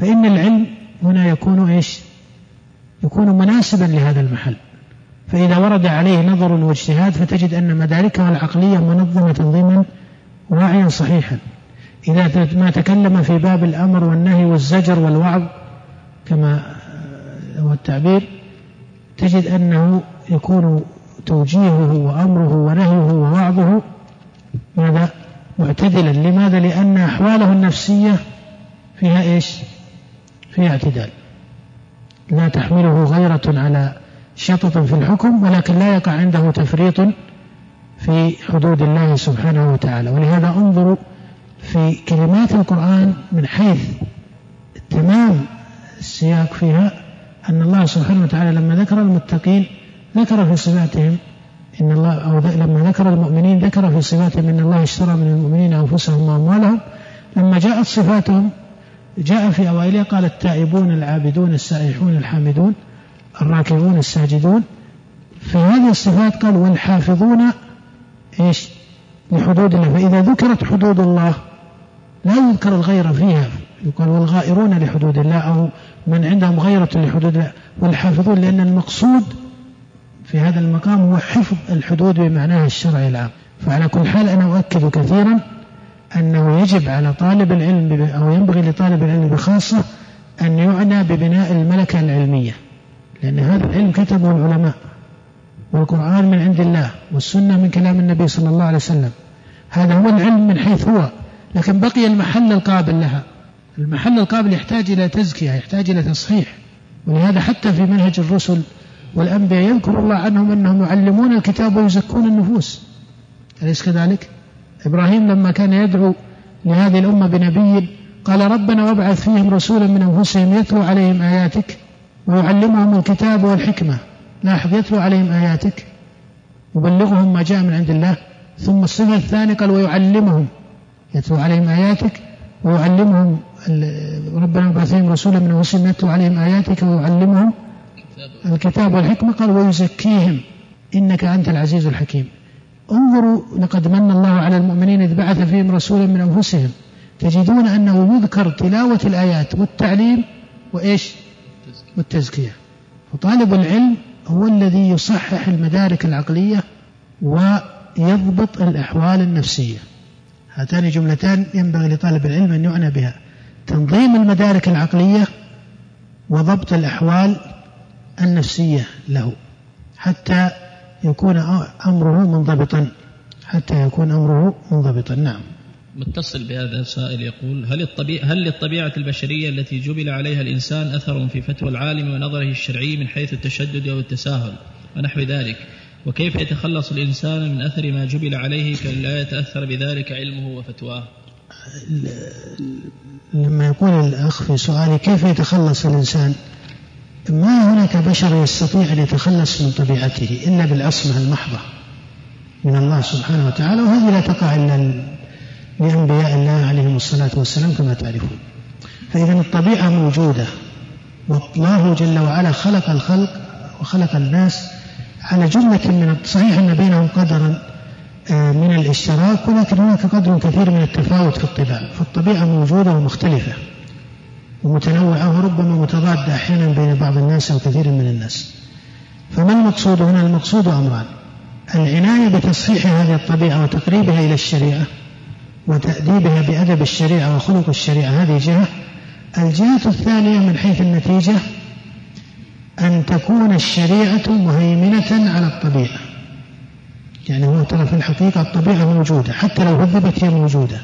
فإن العلم هنا يكون إيش؟ يكون مناسبا لهذا المحل. فإذا ورد عليه نظر واجتهاد فتجد أن مداركه العقلية منظمة تنظيما واعيا صحيحا. إذا ما تكلم في باب الأمر والنهي والزجر والوعظ كما هو التعبير تجد أنه يكون توجيهه وأمره ونهيه ووعظه ماذا؟ معتدلا. لماذا؟ لأن أحواله النفسية فيها إيش؟ فيها اعتدال. لا تحمله غيرة على شطط في الحكم ولكن لا يقع عنده تفريط في حدود الله سبحانه وتعالى. ولهذا انظروا في كلمات القرآن من حيث تمام السياق فيها أن الله سبحانه وتعالى لما ذكر المتقين ذكر في صفاتهم إن الله أو لما ذكر المؤمنين ذكر في صفاتهم إن الله اشترى من المؤمنين أنفسهم وأموالهم. لما جاءت صفاتهم جاء في أوائلها قال التائبون العابدون السائحون الحامدون الراكعون الساجدون. في هذه الصفات قال والحافظون إيش؟ لحدود الله فإذا ذكرت حدود الله لا يذكر الغير فيها. يقال والغائرون لحدود الله أو من عندهم غيرة لحدود الله والحافظون لأن المقصود في هذا المقام هو حفظ الحدود بمعناها الشرعي العام. فعلى كل حال أنا أؤكد كثيرا أنه يجب على طالب العلم أو ينبغي لطالب العلم بخاصة أن يعنى ببناء الملكة العلمية لأن هذا العلم كتبه العلماء والقرآن من عند الله والسنة من كلام النبي صلى الله عليه وسلم. هذا هو العلم من حيث هو. لكن بقي المحل القابل لها. المحل القابل يحتاج إلى تزكية يحتاج إلى تصحيح. ولهذا حتى في منهج الرسل والأنبياء يذكر الله عنهم أنهم يعلمون الكتاب ويزكون النفوس. أليس كذلك؟ إبراهيم لما كان يدعو لهذه الأمة بنبي قال ربنا وابعث فيهم رسولا من أنفسهم يتلو عليهم آياتك ويعلمهم الكتاب والحكمة. لاحظ يتلو عليهم آياتك يبلغهم ما جاء من عند الله ثم الصفة الثانية قال ويعلمهم يتلو عليهم آياتك ويعلمهم ربنا وابعث فيهم رسولا من أنفسهم يتلو عليهم آياتك ويعلمهم الكتاب والحكمة قال ويزكيهم إنك أنت العزيز الحكيم. انظروا لقد من الله على المؤمنين إذ بعث فيهم رسولا من أنفسهم تجدون أنه يذكر تلاوة الآيات والتعليم وإيش؟ والتزكية. فطالب العلم هو الذي يصحح المدارك العقلية ويضبط الأحوال النفسية. هاتان جملتان ينبغي لطالب العلم أن يعنى بها. تنظيم المدارك العقلية وضبط الأحوال النفسية له حتى يكون أمره منضبطا. حتى يكون أمره منضبطا. نعم. متصل بهذا السائل يقول هل الطبيعة هل للطبيعة البشرية التي جبل عليها الإنسان أثر في فتوى العالم ونظره الشرعي من حيث التشدد أو التساهل ونحو ذلك؟ وكيف يتخلص الإنسان من أثر ما جبل عليه كي لا يتأثر بذلك علمه وفتواه؟ لما يقول الأخ في سؤالي كيف يتخلص الإنسان؟ ما هناك بشر يستطيع أن يتخلص من طبيعته إلا بالعصمة المحضة من الله سبحانه وتعالى وهذه لا تقع إلا لأنبياء الله عليهم الصلاة والسلام كما تعرفون. فإذا الطبيعة موجودة والله جل وعلا خلق الخلق وخلق الناس على جملة من صحيح أن بينهم قدرا آه، من الاشتراك ولكن هناك قدر كثير من التفاوت في الطباع فالطبيعة موجودة ومختلفة ومتنوعة وربما متضادة أحيانا بين بعض الناس أو كثير من الناس. فما المقصود هنا؟ المقصود أمران العناية بتصحيح هذه الطبيعة وتقريبها إلى الشريعة وتأديبها بأدب الشريعة وخلق الشريعة. هذه جهة. الجهة الثانية من حيث النتيجة أن تكون الشريعة مهيمنة على الطبيعة. يعني هو ترى في الحقيقة الطبيعة موجودة حتى لو هذبت هي موجودة.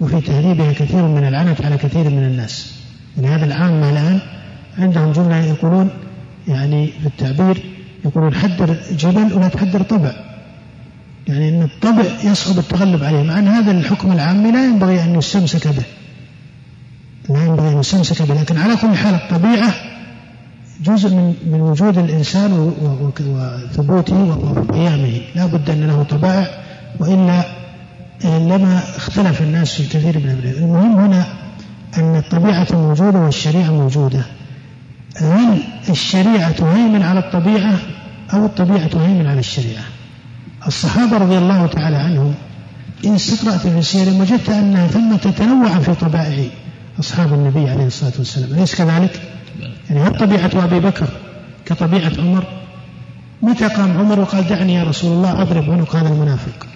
وفي تهذيبها كثير من العنت على كثير من الناس. يعني هذا العامة الآن عندهم جملة يقولون يعني في التعبير يقولون حدر جبل ولا تحدر طبع. يعني أن الطبع يصعب التغلب عليه مع أن هذا الحكم العام لا ينبغي أن يستمسك به. لا ينبغي أن يستمسك به لكن على كل حال الطبيعة جزء من من وجود الإنسان وثبوته وقيامه. لا بد أن له طبائع وإلا لما اختلف الناس في كثير من الأمور المهم هنا أن الطبيعة موجودة والشريعة موجودة. هل الشريعة تهيمن على الطبيعة أو الطبيعة تهيمن على الشريعة؟ الصحابة رضي الله تعالى عنهم إن استقرأت في سيرهم وجدت أن ثمة تنوع في طبائع أصحاب النبي عليه الصلاة والسلام. أليس كذلك؟ يعني هل طبيعة أبي بكر كطبيعة عمر؟ متى قام عمر وقال دعني يا رسول الله أضرب عنق هذا المنافق؟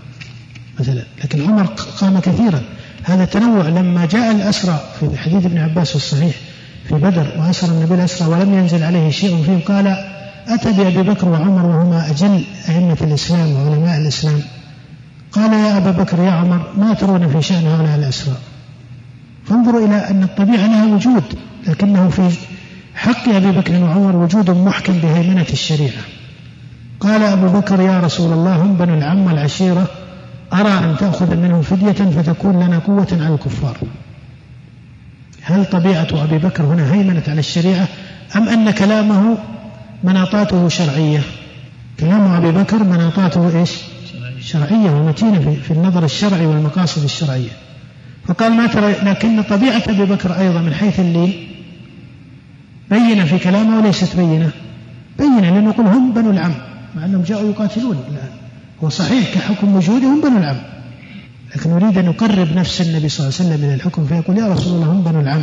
مثلا. لكن عمر قام كثيرا. هذا التنوع لما جاء الأسرى في حديث ابن عباس الصحيح في بدر وأسر النبي الأسرى ولم ينزل عليه شيء فيه قال أتى بأبي بكر وعمر وهما أجل أئمة الإسلام وعلماء الإسلام. قال يا أبا بكر يا عمر ما ترون في شأن هؤلاء الأسرى؟ فانظروا إلى أن الطبيعة لها وجود لكنه في حق أبي بكر وعمر وجود محكم بهيمنة الشريعة. قال أبو بكر يا رسول الله هم بنو العم والعشيرة أرى أن تأخذ منهم فدية فتكون لنا قوة على الكفار. هل طبيعة أبي بكر هنا هيمنت على الشريعة أم أن كلامه مناطاته شرعية؟ كلام أبي بكر مناطاته إيش؟ شرعية ومتينة في النظر الشرعي والمقاصد الشرعية. فقال ما ترى لكن طبيعة أبي بكر أيضا من حيث اللين بينة في كلامه وليست بينة. بينة لأنه يقول هم بنو العم مع أنهم جاءوا يقاتلون الآن. هو صحيح كحكم وجودهم بنو العم. لكن نريد أن نقرب نفس النبي صلى الله عليه وسلم من الحكم فيقول يا رسول الله هم بنو العم.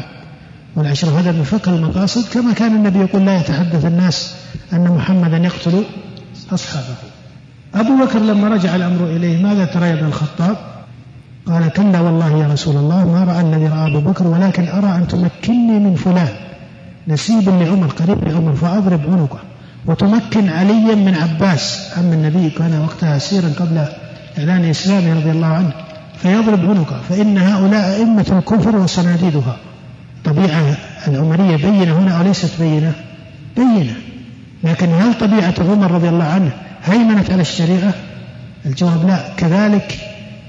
والعشرة هذا من فقه المقاصد كما كان النبي يقول لا يتحدث الناس أن محمدا يقتل أصحابه. أبو بكر لما رجع الأمر إليه ماذا ترى يا ابن الخطاب؟ قال كلا والله يا رسول الله ما رأى الذي رأى أبو بكر ولكن أرى أن تمكنني من فلان. نسيب لعمر قريب لعمر فأضرب عنقه. وتمكن عليا من عباس عم النبي كان وقتها أسيرا قبل إعلان إسلامه رضي الله عنه فيضرب عنقه. فإن هؤلاء أئمة الكفر وصناديدها طبيعة العمرية بينة هنا وليست بينة؟ بينة. لكن هل طبيعة عمر رضي الله عنه هيمنت على الشريعة؟ الجواب لا. كذلك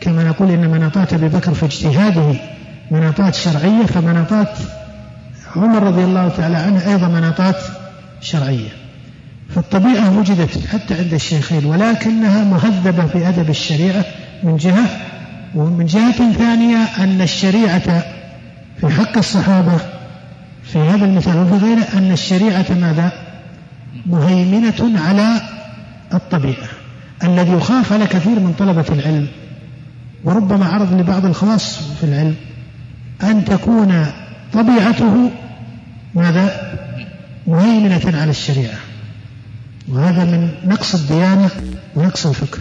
كما نقول إن مناطات أبي بكر في اجتهاده مناطات شرعية فمناطات عمر رضي الله تعالى عنه أيضا مناطات شرعية فالطبيعة وجدت حتى عند الشيخين ولكنها مهذبة في أدب الشريعة من جهة ومن جهة ثانية أن الشريعة في حق الصحابة في هذا المثال وفي غيره أن الشريعة ماذا؟ مهيمنة على الطبيعة الذي يخاف على كثير من طلبة العلم وربما عرض لبعض الخواص في العلم أن تكون طبيعته ماذا؟ مهيمنة على الشريعة. وهذا من نقص الديانة ونقص الفكر.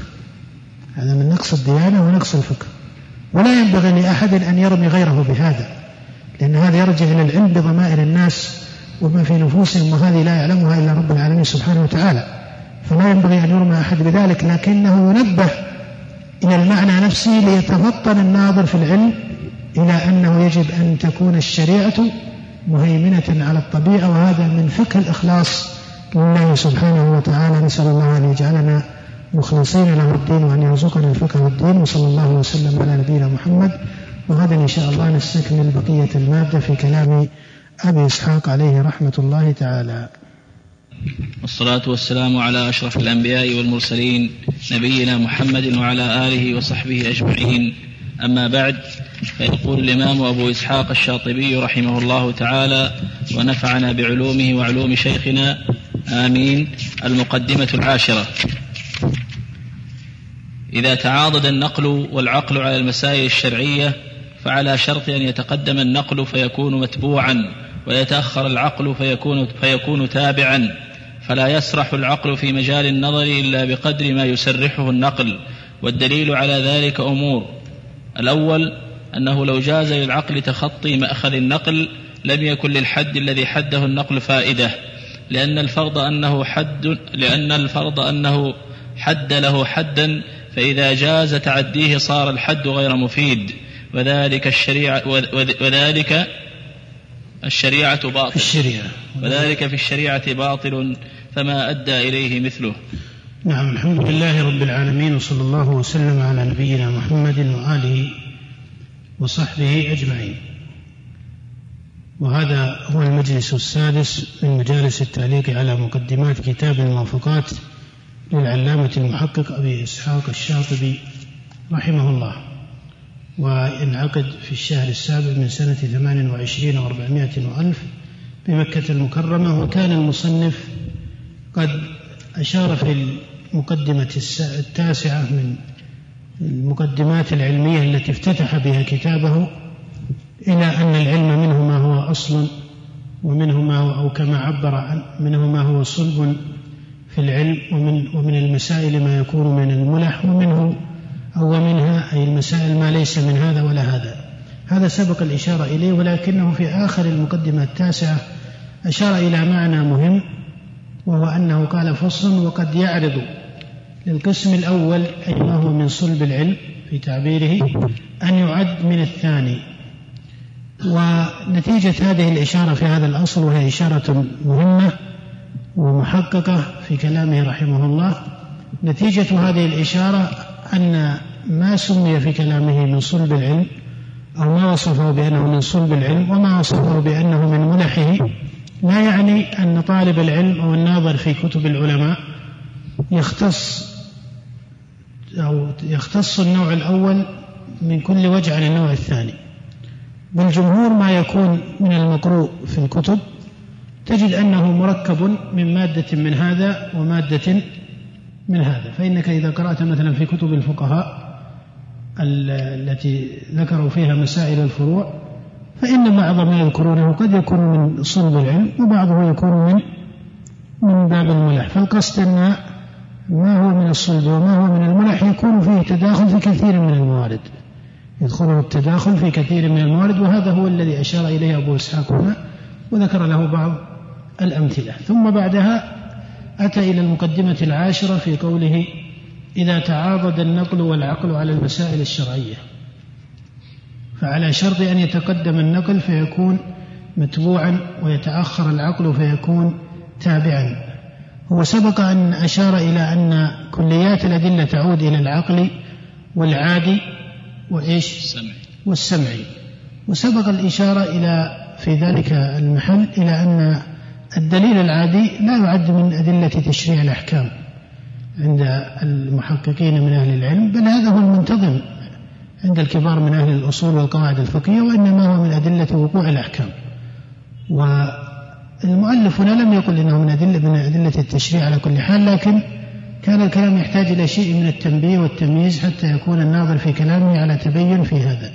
هذا من نقص الديانة ونقص الفكر. ولا ينبغي لأحد أن يرمي غيره بهذا لأن هذا يرجع إلى العلم بضمائر الناس وما في نفوسهم وهذه لا يعلمها إلا رب العالمين سبحانه وتعالى. فلا ينبغي أن يرمى أحد بذلك لكنه ينبه إلى المعنى نفسه ليتفطن الناظر في العلم إلى أنه يجب أن تكون الشريعة مهيمنة على الطبيعة وهذا من فقه الإخلاص لله سبحانه وتعالى. نسأل الله أن يجعلنا مخلصين له الدين وأن يرزقنا الفقه والدين وصلى الله وسلم على نبينا محمد. وغدا إن شاء الله نستكمل بقية المادة في كلام أبي إسحاق عليه رحمة الله تعالى. والصلاة والسلام على أشرف الأنبياء والمرسلين نبينا محمد وعلى آله وصحبه أجمعين. أما بعد فيقول الإمام أبو إسحاق الشاطبي رحمه الله تعالى ونفعنا بعلومه وعلوم شيخنا آمين المقدمة العاشرة. إذا تعاضد النقل والعقل على المسائل الشرعية فعلى شرط أن يتقدم النقل فيكون متبوعا ويتأخر العقل فيكون, فيكون تابعا. فلا يسرح العقل في مجال النظر إلا بقدر ما يسرحه النقل والدليل على ذلك أمور الأول أنه لو جاز للعقل تخطي مأخذ النقل لم يكن للحد الذي حده النقل فائدة لأن الفرض أنه حد لأن الفرض أنه حد له حدا فإذا جاز تعديه صار الحد غير مفيد وذلك الشريعة وذلك الشريعة باطل. الشريعة. وذلك في الشريعة باطل فما أدى إليه مثله. نعم الحمد لله رب العالمين وصلى الله وسلم على نبينا محمد وآله وصحبه أجمعين. وهذا هو المجلس السادس من مجالس التعليق على مقدمات كتاب الموافقات للعلامة المحقق أبي إسحاق الشاطبي رحمه الله وينعقد في الشهر السابع من سنة ثمان وعشرين وأربعمائة وألف بمكة المكرمة وكان المصنف قد أشار في المقدمة التاسعة من المقدمات العلمية التي افتتح بها كتابه إلى أن العلم منه ما هو أصل ومنه ما هو أو كما عبر عن منه ما هو صلب في العلم ومن ومن المسائل ما يكون من الملح ومنه أو منها أي المسائل ما ليس من هذا ولا هذا. هذا سبق الإشارة إليه ولكنه في آخر المقدمة التاسعة أشار إلى معنى مهم وهو أنه قال فصل وقد يعرض للقسم الأول أي ما هو من صلب العلم في تعبيره أن يعد من الثاني. ونتيجة هذه الإشارة في هذا الأصل وهي إشارة مهمة ومحققة في كلامه رحمه الله. نتيجة هذه الإشارة أن ما سمي في كلامه من صلب العلم أو ما وصفه بأنه من صلب العلم وما وصفه بأنه من ملحه لا يعني أن طالب العلم أو الناظر في كتب العلماء يختص أو يختص النوع الأول من كل وجه عن النوع الثاني. بالجمهور ما يكون من المقروء في الكتب. تجد أنه مركب من مادة من هذا ومادة من هذا. فإنك إذا قرأت مثلا في كتب الفقهاء التي ذكروا فيها مسائل الفروع فإن بعض ما يذكرونه قد يكون من صلب العلم وبعضه يكون من من باب الملح. فالقصد أن ما هو من الصلب وما هو من الملح يكون فيه تداخل في كثير من الموارد. يدخله التداخل في كثير من الموارد وهذا هو الذي أشار إليه أبو إسحاق هنا وذكر له بعض الأمثلة. ثم بعدها أتى إلى المقدمة العاشرة في قوله إذا تعاضد النقل والعقل على المسائل الشرعية فعلى شرط أن يتقدم النقل فيكون متبوعا ويتأخر العقل فيكون تابعا. هو سبق أن أشار إلى أن كليات الأدلة تعود إلى العقل والعادي وإيش؟ السمعي والسمعي وسبق الإشارة إلى في ذلك المحل إلى أن الدليل العادي لا يعد من أدلة تشريع الأحكام عند المحققين من أهل العلم بل هذا هو المنتظم عند الكبار من أهل الأصول والقواعد الفقهية وإنما هو من أدلة وقوع الأحكام. والمؤلف هنا لم يقل إنه من أدلة من أدلة التشريع على كل حال لكن كان الكلام يحتاج إلى شيء من التنبيه والتمييز حتى يكون الناظر في كلامه على تبين في هذا.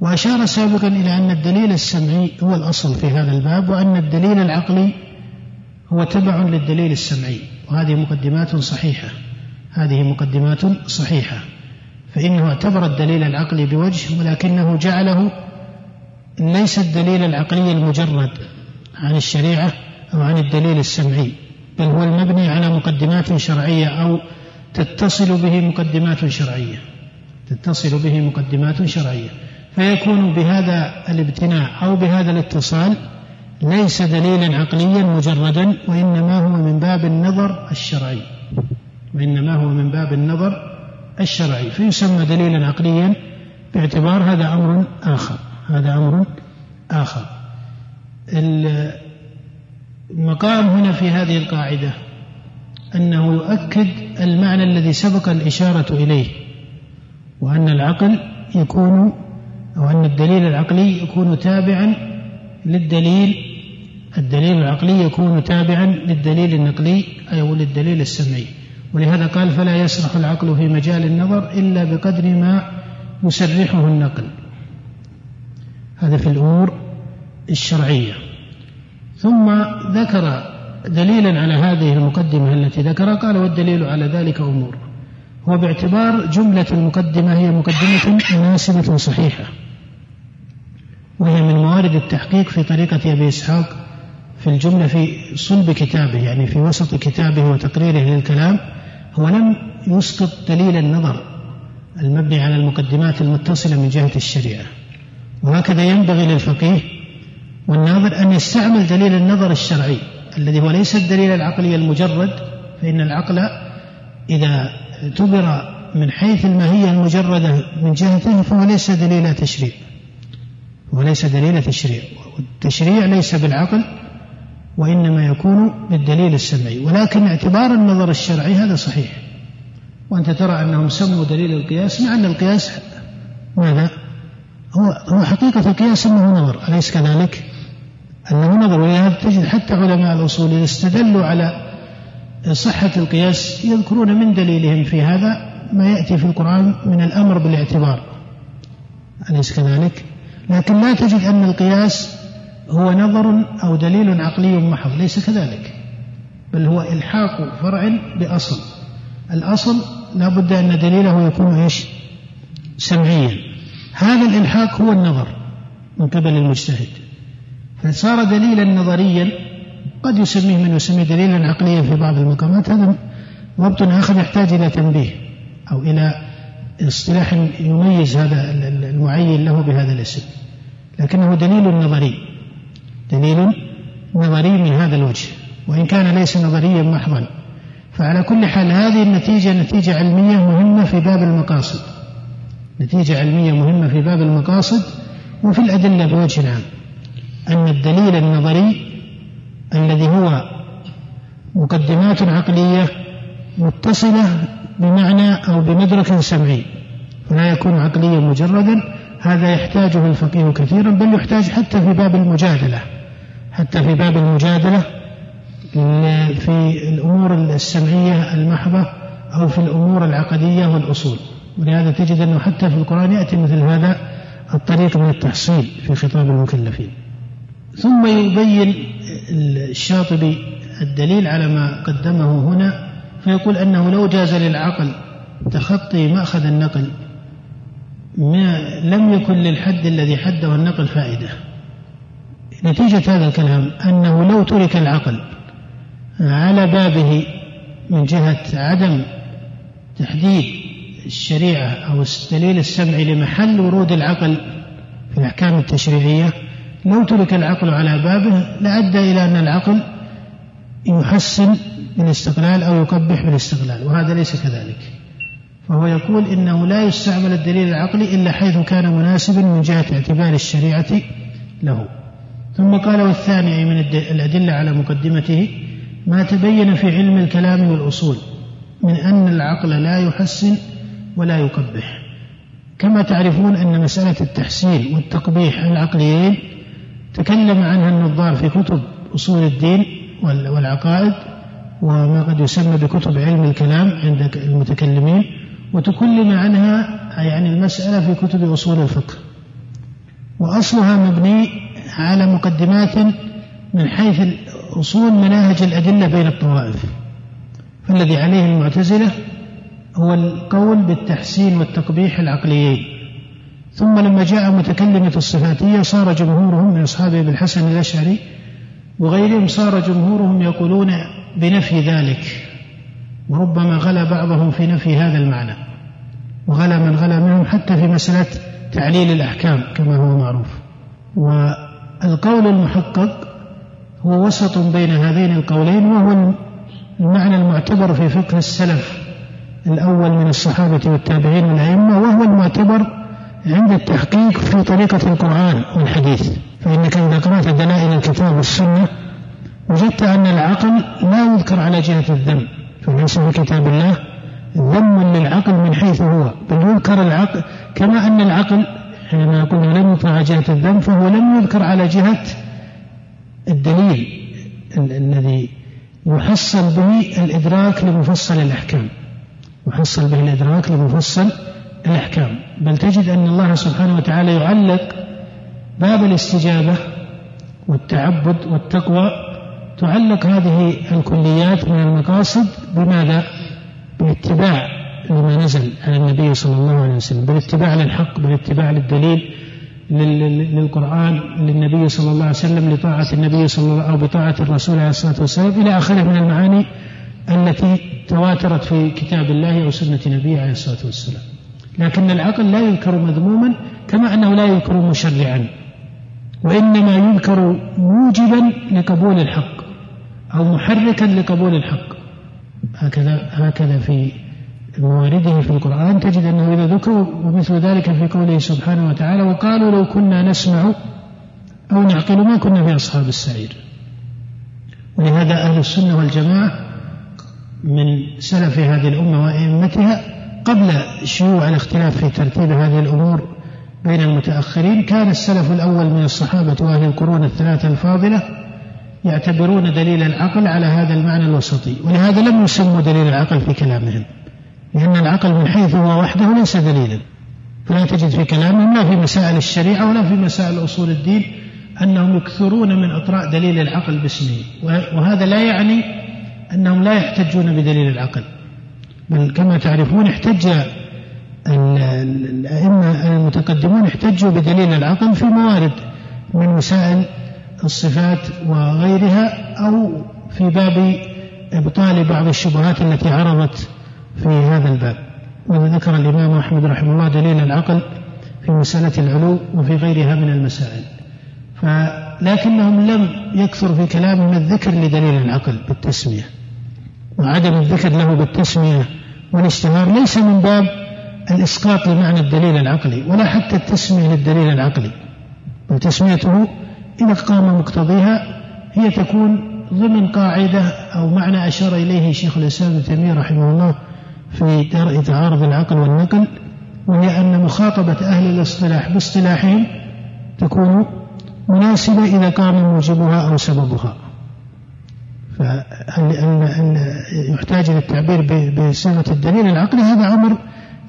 وأشار سابقا إلى أن الدليل السمعي هو الأصل في هذا الباب وأن الدليل العقلي هو تبع للدليل السمعي. وهذه مقدمات صحيحة. هذه مقدمات صحيحة. فإنه اعتبر الدليل العقلي بوجه ولكنه جعله ليس الدليل العقلي المجرد. عن الشريعة أو عن الدليل السمعي بل هو المبني على مقدمات شرعية أو تتصل به مقدمات شرعية. تتصل به مقدمات شرعية. فيكون بهذا الابتناء أو بهذا الاتصال ليس دليلا عقليا مجردا وإنما هو من باب النظر الشرعي. وإنما هو من باب النظر الشرعي. فيسمى دليلا عقليا باعتبار هذا أمر آخر. هذا أمر آخر. المقام هنا في هذه القاعدة أنه يؤكد المعنى الذي سبق الإشارة إليه وأن العقل يكون أو أن الدليل العقلي يكون تابعا للدليل الدليل العقلي يكون تابعا للدليل النقلي أو للدليل السمعي. ولهذا قال فلا يسرح العقل في مجال النظر إلا بقدر ما يسرحه النقل. هذا في الأمور الشرعية. ثم ذكر دليلا على هذه المقدمة التي ذكرها قال والدليل على ذلك أمور. هو باعتبار جملة المقدمة هي مقدمة مناسبة صحيحة وهي من موارد التحقيق في طريقة أبي إسحاق في الجملة في صلب كتابه يعني في وسط كتابه وتقريره للكلام. هو لم يسقط دليل النظر المبني على المقدمات المتصلة من جهة الشريعة. وهكذا ينبغي للفقيه والناظر أن يستعمل دليل النظر الشرعي الذي هو ليس الدليل العقلي المجرد فإن العقل إذا اعتبر من حيث الماهية المجردة من جهته فهو ليس دليل تشريع وليس دليل تشريع والتشريع ليس بالعقل وإنما يكون بالدليل السمعي ولكن اعتبار النظر الشرعي هذا صحيح وأنت ترى أنهم سموا دليل القياس مع أن القياس ماذا؟ هو هو حقيقة القياس أنه نظر أليس كذلك؟ أنه نظر ولهذا تجد حتى علماء الأصول إذا استدلوا على صحة القياس يذكرون من دليلهم في هذا ما يأتي في القرآن من الأمر بالاعتبار. أليس كذلك؟ لكن لا تجد أن القياس هو نظر أو دليل عقلي محض ليس كذلك. بل هو إلحاق فرع بأصل. الأصل لا بد أن دليله يكون إيش؟ سمعيا. هذا الإلحاق هو النظر من قبل المجتهد. فصار دليلا نظريا قد يسميه من يسميه دليلا عقليا في بعض المقامات هذا ضبط آخر يحتاج إلى تنبيه أو إلى اصطلاح يميز هذا المعين له بهذا الاسم. لكنه دليل نظري. دليل نظري من هذا الوجه. وإن كان ليس نظريا محضا. فعلى كل حال هذه النتيجة نتيجة علمية مهمة في باب المقاصد. نتيجة علمية مهمة في باب المقاصد وفي الأدلة بوجه عام. أن الدليل النظري الذي هو مقدمات عقلية متصلة بمعنى أو بمدرك سمعي. فلا يكون عقليا مجردا هذا يحتاجه الفقيه كثيرا بل يحتاج حتى في باب المجادلة. حتى في باب المجادلة في الأمور السمعية المحضة أو في الأمور العقدية والأصول. ولهذا تجد أنه حتى في القرآن يأتي مثل هذا الطريق من التحصيل في خطاب المكلفين. ثم يبين الشاطبي الدليل على ما قدمه هنا فيقول أنه لو جاز للعقل تخطي مأخذ النقل ما لم يكن للحد الذي حده النقل فائدة. نتيجة هذا الكلام أنه لو ترك العقل على بابه من جهة عدم تحديد الشريعة أو الدليل السمعي لمحل ورود العقل في الأحكام التشريعية لو ترك العقل على بابه لأدى إلى أن العقل يحسن بالاستقلال أو يقبح بالاستقلال وهذا ليس كذلك. فهو يقول إنه لا يستعمل الدليل العقلي إلا حيث كان مناسبا من جهة اعتبار الشريعة له. ثم قال والثاني أي من الأدلة على مقدمته ما تبين في علم الكلام والأصول من أن العقل لا يحسن ولا يقبح. كما تعرفون أن مسألة التحسين والتقبيح العقليين تكلم عنها النظار في كتب أصول الدين والعقائد وما قد يسمى بكتب علم الكلام عند المتكلمين وتكلم عنها يعني المسألة في كتب أصول الفقه. وأصلها مبني على مقدمات من حيث أصول مناهج الأدلة بين الطوائف. فالذي عليه المعتزلة هو القول بالتحسين والتقبيح العقليين. ثم لما جاء متكلمة الصفاتية صار جمهورهم من أصحاب ابن الحسن الأشعري وغيرهم صار جمهورهم يقولون بنفي ذلك وربما غلا بعضهم في نفي هذا المعنى وغلا من غلا منهم حتى في مسألة تعليل الأحكام كما هو معروف. والقول المحقق هو وسط بين هذين القولين وهو المعنى المعتبر في فقه السلف الأول من الصحابة والتابعين والأئمة وهو المعتبر عند التحقيق في طريقة القرآن والحديث فإنك إذا قرأت دلائل الكتاب والسنة وجدت أن العقل لا يذكر على جهة الذم فليس في كتاب الله ذم للعقل من حيث هو بل يذكر العقل كما أن العقل حينما قلنا لم يذكر على جهة الذم فهو لم يذكر على جهة الدليل الذي يحصل به الإدراك لمفصل الأحكام يحصل به الإدراك لمفصل الأحكام. بل تجد أن الله سبحانه وتعالى يعلق باب الاستجابة والتعبد والتقوى. تعلق هذه الكليات من المقاصد بماذا؟ بالاتباع لما نزل على النبي صلى الله عليه وسلم. بالاتباع للحق بالاتباع للدليل للقرآن للنبي صلى الله عليه وسلم لطاعة النبي صلى الله أو بطاعة الرسول عليه الصلاة والسلام. إلى آخره من المعاني التي تواترت في كتاب الله أو سنة نبيه عليه الصلاة والسلام. لكن العقل لا يذكر مذموما كما أنه لا يذكر مشرعا وإنما يذكر موجبا لقبول الحق أو محركا لقبول الحق. هكذا هكذا في موارده في القرآن. تجد أنه إذا ذكر ومثل ذلك في قوله سبحانه وتعالى وقالوا لو كنا نسمع أو نعقل ما كنا في أصحاب السعير. ولهذا أهل السنة والجماعة من سلف هذه الأمة وأئمتها قبل شيوع الاختلاف في ترتيب هذه الأمور بين المتأخرين كان السلف الأول من الصحابة وأهل القرون الثلاثة الفاضلة يعتبرون دليل العقل على هذا المعنى الوسطي ولهذا لم يسموا دليل العقل في كلامهم لأن العقل من حيث هو وحده ليس دليلا. فلا تجد في كلامهم لا في مسائل الشريعة ولا في مسائل أصول الدين أنهم يكثرون من إطراء دليل العقل باسمه وهذا لا يعني أنهم لا يحتجون بدليل العقل. بل كما تعرفون احتج الأئمة المتقدمون احتجوا بدليل العقل في موارد من مسائل الصفات وغيرها أو في باب إبطال بعض الشبهات التي عرضت في هذا الباب. وذكر الإمام أحمد رحمه الله دليل العقل في مسألة العلو وفي غيرها من المسائل. لكنهم لم يكثر في كلامهم الذكر لدليل العقل بالتسمية. وعدم الذكر له بالتسمية والاشتهار ليس من باب الإسقاط لمعنى الدليل العقلي ولا حتى التسمية للدليل العقلي. بل تسميته إذا قام مقتضيها هي تكون ضمن قاعدة أو معنى أشار إليه شيخ الإسلام ابن تيمية رحمه الله في درء تعارض العقل والنقل وهي أن مخاطبة أهل الاصطلاح باصطلاحهم تكون مناسبة إذا قام موجبها أو سببها. فهل يحتاج إلى التعبير بصيغة الدليل. العقلي هذا أمر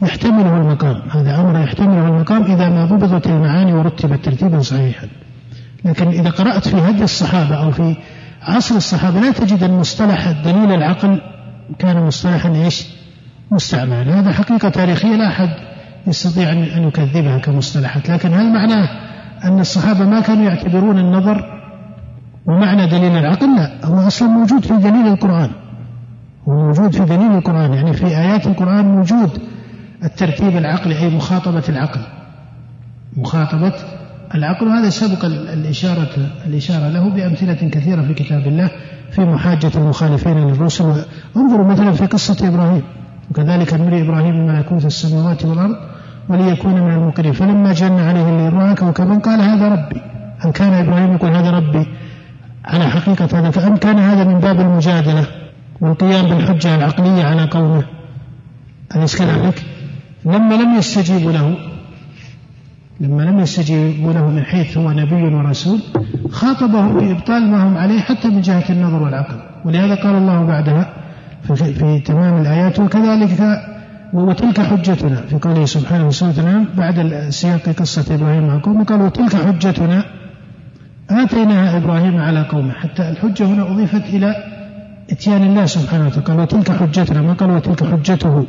يحتمله المقام. هذا أمر يحتمله المقام إذا ما ضبطت المعاني ورتبت ترتيبا صحيحا. لكن إذا قرأت في هدي الصحابة أو في عصر الصحابة لا تجد المصطلح الدليل العقل كان مصطلحا إيش؟ مستعملا. هذا حقيقة تاريخية لا أحد يستطيع أن يكذبها كمصطلحات. لكن هل معناه أن الصحابة ما كانوا يعتبرون النظر ومعنى دليل العقل لا هو أصلا موجود في دليل القرآن. هو موجود في دليل القرآن يعني في آيات القرآن موجود. الترتيب العقلي أي مخاطبة العقل. مخاطبة العقل وهذا سبق الإشارة الإشارة له بأمثلة كثيرة في كتاب الله في محاجة المخالفين للرسل. انظروا مثلا في قصة إبراهيم. وكذلك نري إبراهيم ملكوت السماوات والأرض وليكون من المقرين. فلما جن عليه الليل رأى كوكبا قال هذا ربي. هل كان إبراهيم يقول هذا ربي على حقيقة هذا فأم كان هذا من باب المجادلة والقيام بالحجة العقلية على قومه أليس كذلك؟ لما لم يستجيبوا له لما لم يستجيبوا له من حيث هو نبي ورسول خاطبه بإبطال ما هم عليه حتى من جهة النظر والعقل ولهذا قال الله بعدها في, في تمام الآيات وكذلك وتلك حجتنا في قوله سبحانه سورة بعد سياق قصة إبراهيم مع قومه قال وتلك حجتنا آتيناها إبراهيم على قومه. حتى الحجة هنا أضيفت إلى إتيان الله سبحانه وتعالى. قال وتلك حجتنا. ما قال؟ وتلك حجته.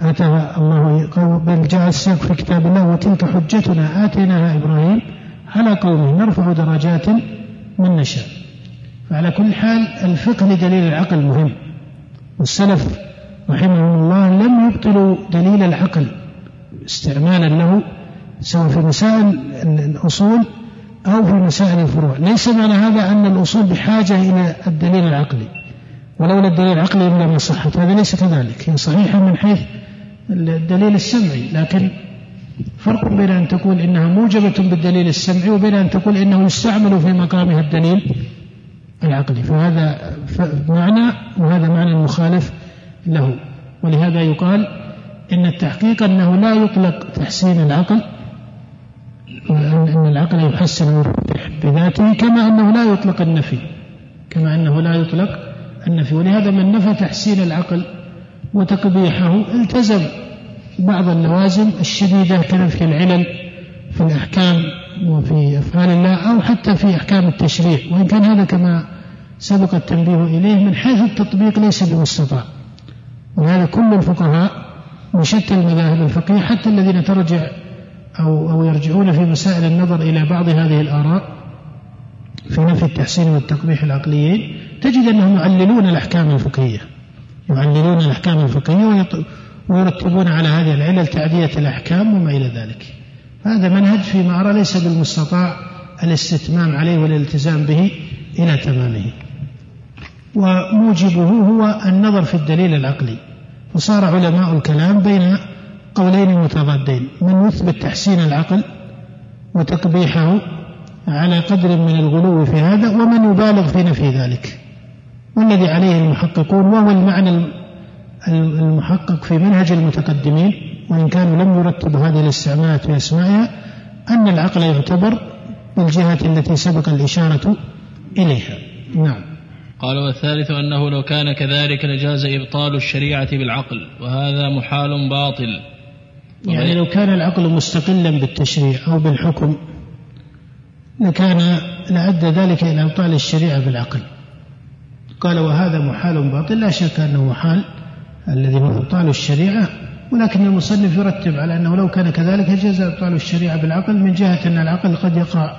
آتاها الله بل جاء السياق في كتاب الله وتلك حجتنا. آتيناها إبراهيم على قومه. نرفع درجات من نشاء. فعلى كل حال الفقه لدليل العقل مهم. والسلف رحمهم الله لم يبطلوا دليل العقل. استعمالا له سواء في مسائل الأصول أو في مسائل الفروع. ليس معنى هذا أن الأصول بحاجة إلى الدليل العقلي. ولولا الدليل العقلي لما صحت هذا ليس كذلك. هي صحيحة من حيث الدليل السمعي. لكن فرق بين أن تقول إنها موجبة بالدليل السمعي وبين أن تقول إنه يستعمل في مقامها الدليل العقلي. فهذا معنى وهذا معنى مخالف له. ولهذا يقال إن التحقيق أنه لا يطلق تحسين العقل أن العقل يحسن بذاته كما أنه لا يطلق النفي كما أنه لا يطلق النفي. ولهذا من نفى تحسين العقل وتقبيحه التزم بعض اللوازم الشديدة كنفي العلل في الأحكام وفي أفعال الله أو حتى في أحكام التشريع. وإن كان هذا كما سبق التنبيه إليه من حيث التطبيق ليس بمستطاع. ولهذا كل الفقهاء من شتى المذاهب الفقهية حتى الذين ترجع أو أو يرجعون في مسائل النظر إلى بعض هذه الآراء في نفي التحسين والتقبيح العقليين تجد أنهم يعللون الأحكام الفقهية. يعللون الأحكام الفقهية ويرتبون على هذه العلل تعدية الأحكام وما إلى ذلك. هذا منهج فيما أرى ليس بالمستطاع الاستتمام عليه والالتزام به إلى تمامه. وموجبه هو النظر في الدليل العقلي. فصار علماء الكلام بين قولين متضادين من يثبت تحسين العقل وتقبيحه على قدر من الغلو في هذا ومن يبالغ في نفي ذلك. والذي عليه المحققون وهو المعنى المحقق في منهج المتقدمين وإن كانوا لم يرتبوا هذه الاستعمالات في أسمائها أن العقل يعتبر بالجهة التي سبق الإشارة إليها. نعم. قال والثالث أنه لو كان كذلك لجاز إبطال الشريعة بالعقل وهذا محال باطل. يعني لو كان العقل مستقلا بالتشريع أو بالحكم لكان لأدى ذلك إلى إبطال الشريعة بالعقل. قال وهذا محال باطل لا شك أنه محال الذي هو إبطال الشريعة ولكن المصنف يرتب على أنه لو كان كذلك جاز إبطال الشريعة بالعقل من جهة أن العقل قد يقع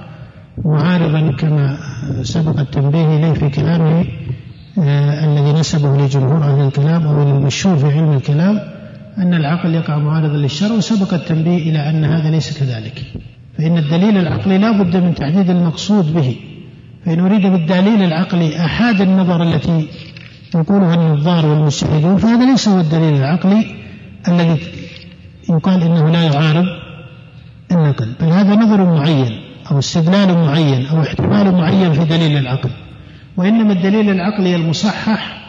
معارضا كما سبق التنبيه إليه في كلامه آه الذي نسبه لجمهور أهل الكلام أو المشهور في علم الكلام أن العقل يقع معارضا للشرع وسبق التنبيه إلى أن هذا ليس كذلك. فإن الدليل العقلي لا بد من تحديد المقصود به. فإن أريد بالدليل العقلي أحاد النظر التي يقولها النظار والمجتهدون فهذا ليس هو الدليل العقلي الذي يقال إنه لا يعارض النقل بل هذا نظر معين أو استدلال معين أو احتمال معين في دليل العقل. وإنما الدليل العقلي المصحح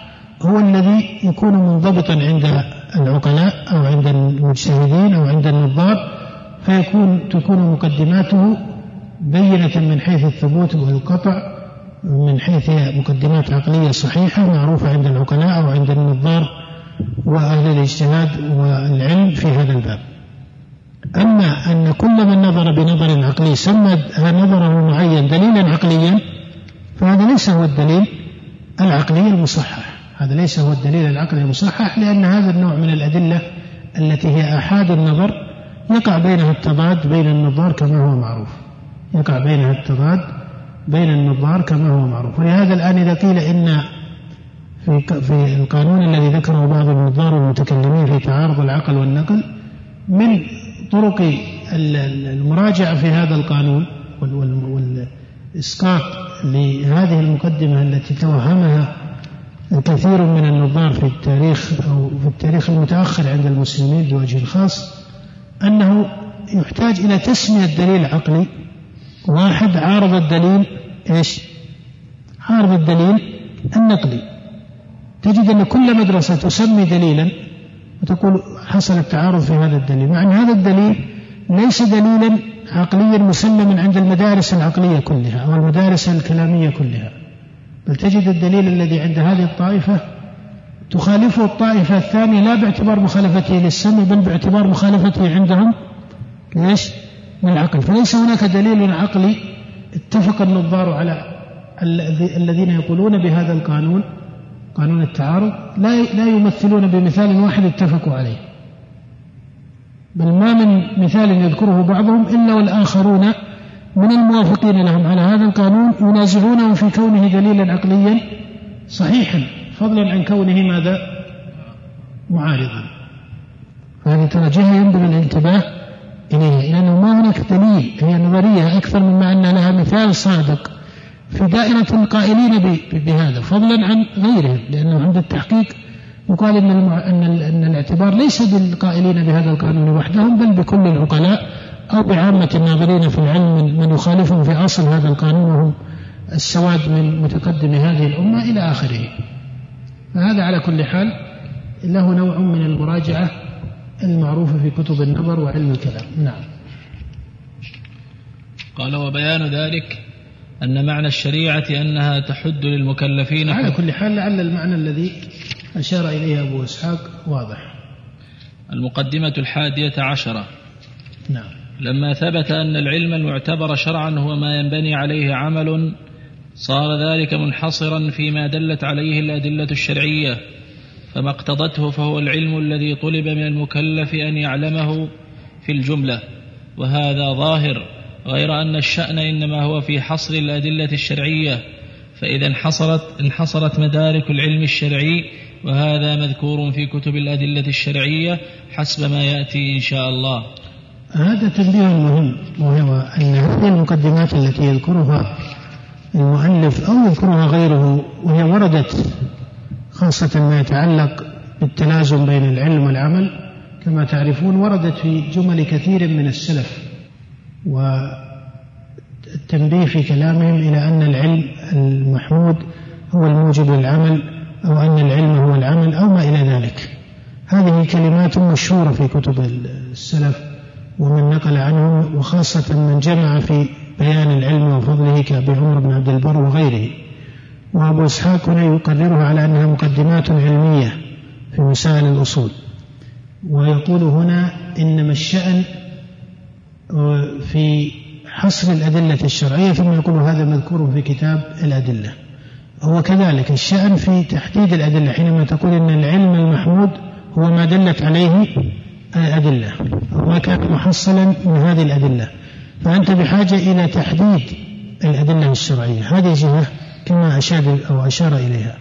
هو الذي يكون منضبطا عند العقلاء أو عند المجتهدين أو عند النظار فيكون تكون مقدماته بينة من حيث الثبوت والقطع من حيث مقدمات عقلية صحيحة معروفة عند العقلاء أو عند النظار وأهل الاجتهاد والعلم في هذا الباب. أما أن كل من نظر بنظر عقلي سمى نظره المعين دليلا عقليا فهذا ليس هو الدليل العقلي المصحح. هذا ليس هو الدليل العقلي المصحح لأن هذا النوع من الأدلة التي هي آحاد النظر يقع بينها التضاد بين النظار كما هو معروف. يقع بينها التضاد بين النظار كما هو معروف. ولهذا الآن إذا قيل إن في في القانون الذي ذكره بعض النظار والمتكلمين في تعارض العقل والنقل من طرق المراجعة في هذا القانون والإسقاط لهذه المقدمة التي توهمها كثير من النظار في التاريخ أو في التاريخ المتأخر عند المسلمين بوجه خاص أنه يحتاج إلى تسمية دليل عقلي. واحد عارض الدليل إيش؟ عارض الدليل النقلي. تجد أن كل مدرسة تسمي دليلا وتقول حصل التعارض في هذا الدليل مع أن هذا الدليل ليس دليلا عقليا مسلما عند المدارس العقلية كلها أو المدارس الكلامية كلها. بل تجد الدليل الذي عند هذه الطائفة؟ تخالفه الطائفة الثانية لا باعتبار مخالفته للسمع بل باعتبار مخالفته عندهم. ليش؟ من العقل. فليس هناك دليل عقلي اتفق النظار على الذين يقولون بهذا القانون قانون التعارض لا لا يمثلون بمثال واحد اتفقوا عليه. بل ما من مثال يذكره بعضهم إلا والآخرون من الموافقين لهم. على هذا القانون ينازعونه في كونه دليلا عقليا صحيحا فضلا عن كونه ماذا؟ معارضا. هذه ترى جهة ينبغي الانتباه إليها لأنه ما هناك دليل هي نظرية أكثر مما أن لها مثال صادق في دائرة القائلين بهذا فضلا عن غيرهم لأنه عند التحقيق يقال أن, أن الاعتبار ليس بالقائلين بهذا القانون وحدهم بل بكل العقلاء. أو بعامة الناظرين في العلم من يخالفهم في أصل هذا القانون وهم السواد من متقدم هذه الأمة إلى آخره. فهذا على كل حال له نوع من المراجعة المعروفة في كتب النظر وعلم الكلام. نعم. قال وبيان ذلك أن معنى الشريعة أنها تحد للمكلفين على كل حال لعل المعنى الذي أشار إليه أبو إسحاق واضح. المقدمة الحادية عشرة. نعم. لما ثبت أن العلم المعتبر شرعا هو ما ينبني عليه عمل صار ذلك منحصرا فيما دلت عليه الأدلة الشرعية فما اقتضته فهو العلم الذي طلب من المكلف أن يعلمه في الجملة. وهذا ظاهر غير أن الشأن إنما هو في حصر الأدلة الشرعية فإذا انحصرت انحصرت مدارك العلم الشرعي وهذا مذكور في كتب الأدلة الشرعية حسب ما يأتي إن شاء الله. هذا تنبيه مهم وهو أن هذه المقدمات التي يذكرها المؤلف أو يذكرها غيره وهي وردت خاصة ما يتعلق بالتلازم بين العلم والعمل. كما تعرفون وردت في جمل كثير من السلف والتنبيه في كلامهم إلى أن العلم المحمود هو الموجب للعمل أو أن العلم هو العمل أو ما إلى ذلك. هذه كلمات مشهورة في كتب السلف. ومن نقل عنهم وخاصة من جمع في بيان العلم وفضله كأبي عمر بن عبد البر وغيره. وأبو إسحاق هنا يقررها على أنها مقدمات علمية في مسائل الأصول. ويقول هنا إنما الشأن في حصر الأدلة الشرعية ثم يقول هذا مذكور في كتاب الأدلة. هو كذلك الشأن في تحديد الأدلة حينما تقول إن العلم المحمود هو ما دلت عليه الأدلة. وما كان محصلا من هذه الأدلة. فأنت بحاجة إلى تحديد الأدلة الشرعية. هذه جهة كما أشار أو أشار إليها.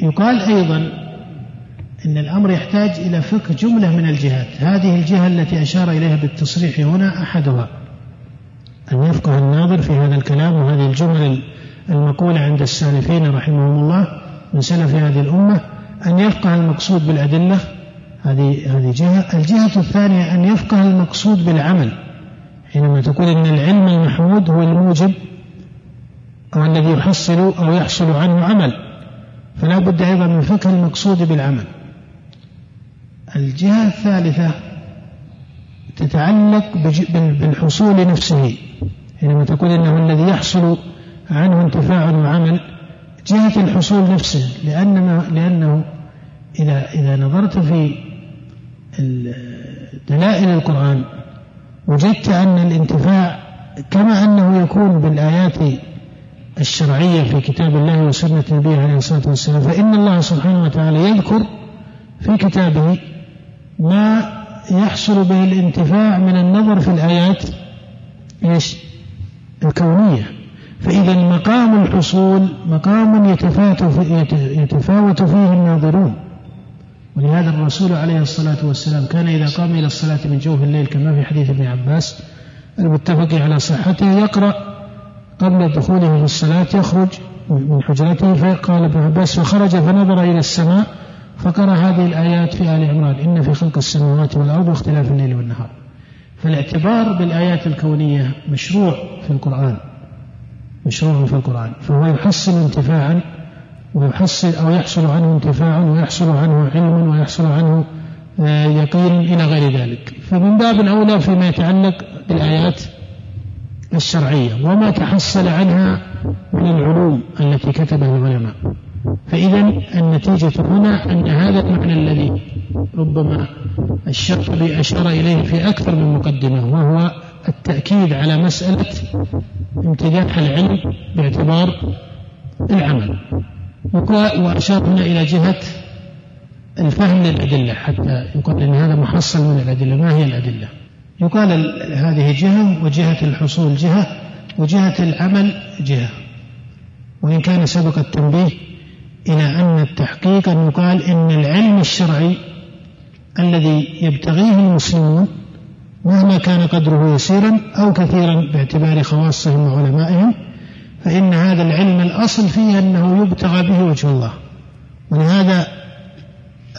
يقال أيضا أن الأمر يحتاج إلى فقه جملة من الجهات. هذه الجهة التي أشار إليها بالتصريح هنا أحدها. أن يفقه الناظر في هذا الكلام وهذه الجمل المقولة عند السالفين رحمهم الله من سلف هذه الأمة أن يفقه المقصود بالأدلة هذه هذه جهة. الجهة الثانية أن يفقه المقصود بالعمل. حينما تقول أن العلم المحمود هو الموجب أو الذي يحصل أو يحصل عنه عمل فلا بد أيضا من فقه المقصود بالعمل. الجهة الثالثة تتعلق بالحصول نفسه. حينما تقول إنه الذي يحصل عنه انتفاع وعمل جهة الحصول نفسه لأنما لأنه إذا إذا نظرت في دلائل القرآن. وجدت أن الانتفاع كما أنه يكون بالآيات الشرعية في كتاب الله وسنة نبيه عليه الصلاة والسلام فإن الله سبحانه وتعالى يذكر في كتابه ما يحصل به الانتفاع من النظر في الآيات إيش؟ الكونية. فإذا مقام الحصول مقام يتفاوت فيه الناظرون. ولهذا الرسول عليه الصلاة والسلام كان إذا قام إلى الصلاة من جوف الليل كما في حديث ابن عباس المتفق على صحته يقرأ قبل دخوله في الصلاة يخرج من حجرته فقال ابن عباس فخرج فنظر إلى السماء فقرأ هذه الآيات في آل عمران إن في خلق السماوات والأرض واختلاف الليل والنهار. فالاعتبار بالآيات الكونية مشروع في القرآن مشروع في القرآن فهو يحصل انتفاعا ويحصل أو يحصل عنه انتفاع ويحصل عنه علم ويحصل عنه آه، يقين إلى غير ذلك. فمن باب أولى فيما يتعلق بالآيات الشرعية وما تحصل عنها من العلوم التي كتبها العلماء. فإذا النتيجة هنا أن هذا المعنى الذي ربما الشاطبي أشار إليه في أكثر من مقدمة وهو التأكيد على مسألة امتداح العلم باعتبار العمل. وأشار هنا إلى جهة الفهم للأدلة حتى يقال أن هذا محصل من الأدلة. ما هي الأدلة؟ يقال هذه جهة وجهة الحصول جهة وجهة العمل جهة. وإن كان سبق التنبيه إلى أن التحقيق أن يقال إن العلم الشرعي الذي يبتغيه المسلمون مهما كان قدره يسيرا أو كثيرا باعتبار خواصهم وعلمائهم فإن هذا العلم الأصل فيه أنه يبتغى به وجه الله. ولهذا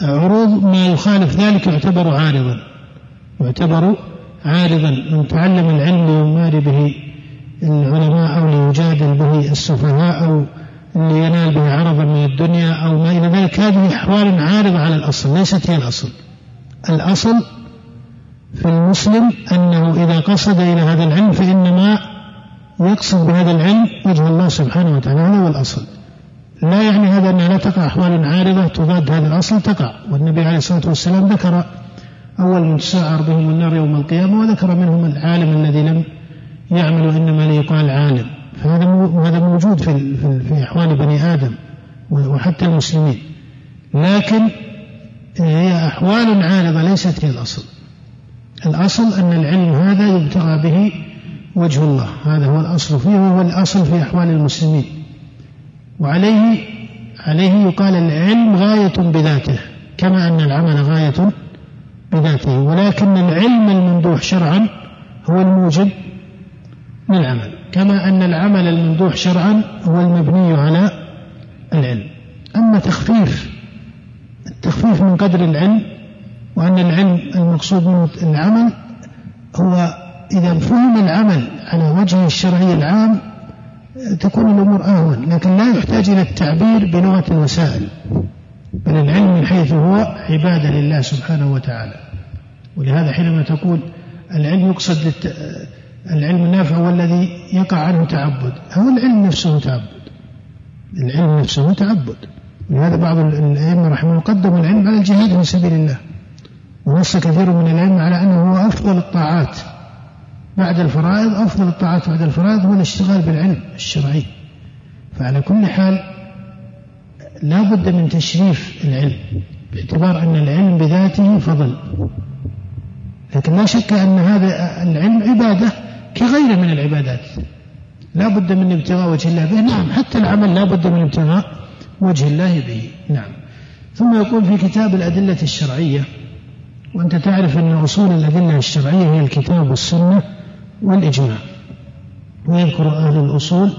عروض ما يخالف ذلك يعتبر عارضا. يعتبر عارضا. من تعلم العلم ليماري به العلماء أو ليجادل به السفهاء أو لينال به عرضا من الدنيا أو ما إلى ذلك هذه أحوال عارضة على الأصل ليست هي الأصل. الأصل في المسلم أنه إذا قصد إلى هذا العلم فإنما يقصد بهذا العلم وجه الله سبحانه وتعالى هذا هو الأصل. لا يعني هذا أنها لا تقع أحوال عارضة تضاد هذا الأصل تقع. والنبي عليه الصلاة والسلام ذكر أول من تسعر بهم النار يوم القيامة وذكر منهم العالم الذي لم يعمل إنما ليقال عالم. فهذا هذا موجود في في أحوال بني آدم وحتى المسلمين. لكن هي أحوال عارضة ليست هي الأصل. الأصل أن العلم هذا يبتغى به وجه الله. هذا هو الأصل فيه وهو الأصل في أحوال المسلمين. وعليه عليه يقال العلم غاية بذاته كما أن العمل غاية بذاته. ولكن العلم الممدوح شرعا هو الموجب للعمل كما أن العمل الممدوح شرعا هو المبني على العلم. أما تخفيف التخفيف من قدر العلم وأن العلم المقصود منه العمل هو إذا فهم العمل على وجهه الشرعي العام تكون الأمور أهون لكن لا يحتاج إلى التعبير بلغة الوسائل بل العلم من حيث هو عبادة لله سبحانه وتعالى. ولهذا حينما تقول العلم يقصد. العلم النافع هو الذي يقع عنه تعبد هو العلم نفسه تعبد. العلم نفسه تعبد. ولهذا بعض الأئمة رحمه الله قدموا العلم على الجهاد في سبيل الله. ونص كثير من العلم على أنه هو أفضل الطاعات. بعد الفرائض أفضل الطاعات بعد الفرائض هو الاشتغال بالعلم الشرعي. فعلى كل حال لا بد من تشريف العلم باعتبار أن العلم بذاته فضل. لكن لا شك أن هذا العلم عبادة كغيره من العبادات. لا بد من ابتغاء وجه الله به. نعم حتى العمل لا بد من ابتغاء وجه الله به. نعم. ثم يقول في كتاب الأدلة الشرعية وأنت تعرف أن أصول الأدلة الشرعية هي الكتاب والسنة. والإجماع. ويذكر أهل الأصول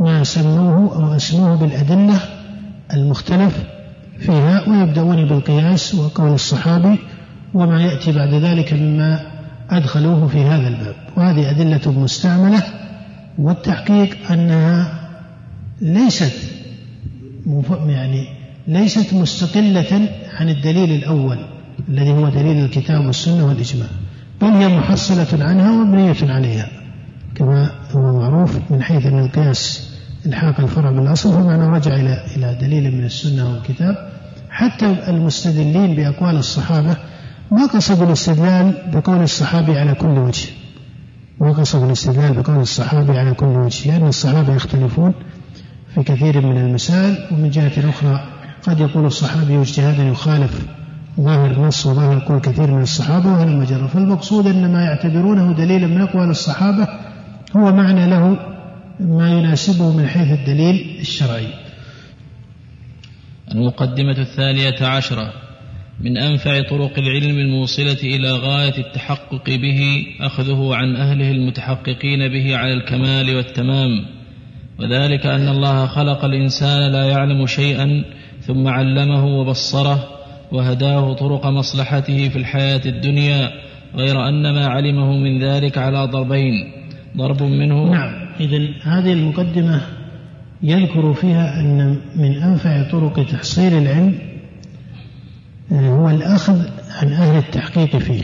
ما سموه أو أسموه بالأدلة المختلف فيها ويبدأون بالقياس وقول الصحابي وما يأتي بعد ذلك مما أدخلوه في هذا الباب. وهذه أدلة مستعملة والتحقيق أنها ليست يعني ليست مستقلة عن الدليل الأول الذي هو دليل الكتاب والسنة والإجماع. بل هي محصلة عنها ومبنية عليها كما هو معروف من حيث أن القياس إلحاق الفرع بالأصل فمعنى رجع إلى إلى دليل من السنة والكتاب. حتى المستدلين بأقوال الصحابة ما قصدوا الاستدلال بقول الصحابي على كل وجه. وقصد الاستدلال بقول الصحابي على كل وجه لأن الصحابة يختلفون في كثير من المسائل ومن جهة أخرى قد يقول الصحابي اجتهادا يخالف ظاهر النص وظاهر قول كثير من الصحابة وهل مجرى فالمقصود أن ما يعتبرونه دليلا من أقوال الصحابة هو معنى له ما يناسبه من حيث الدليل الشرعي. المقدمة الثانية عشرة. من أنفع طرق العلم الموصلة إلى غاية التحقق به أخذه عن أهله المتحققين به على الكمال والتمام. وذلك أن الله خلق الإنسان لا يعلم شيئا ثم علمه وبصره وهداه طرق مصلحته في الحياة الدنيا غير أن ما علمه من ذلك على ضربين. ضرب منه نعم. إذا هذه المقدمة يذكر فيها أن من أنفع طرق تحصيل العلم آه، هو الأخذ عن أهل التحقيق فيه.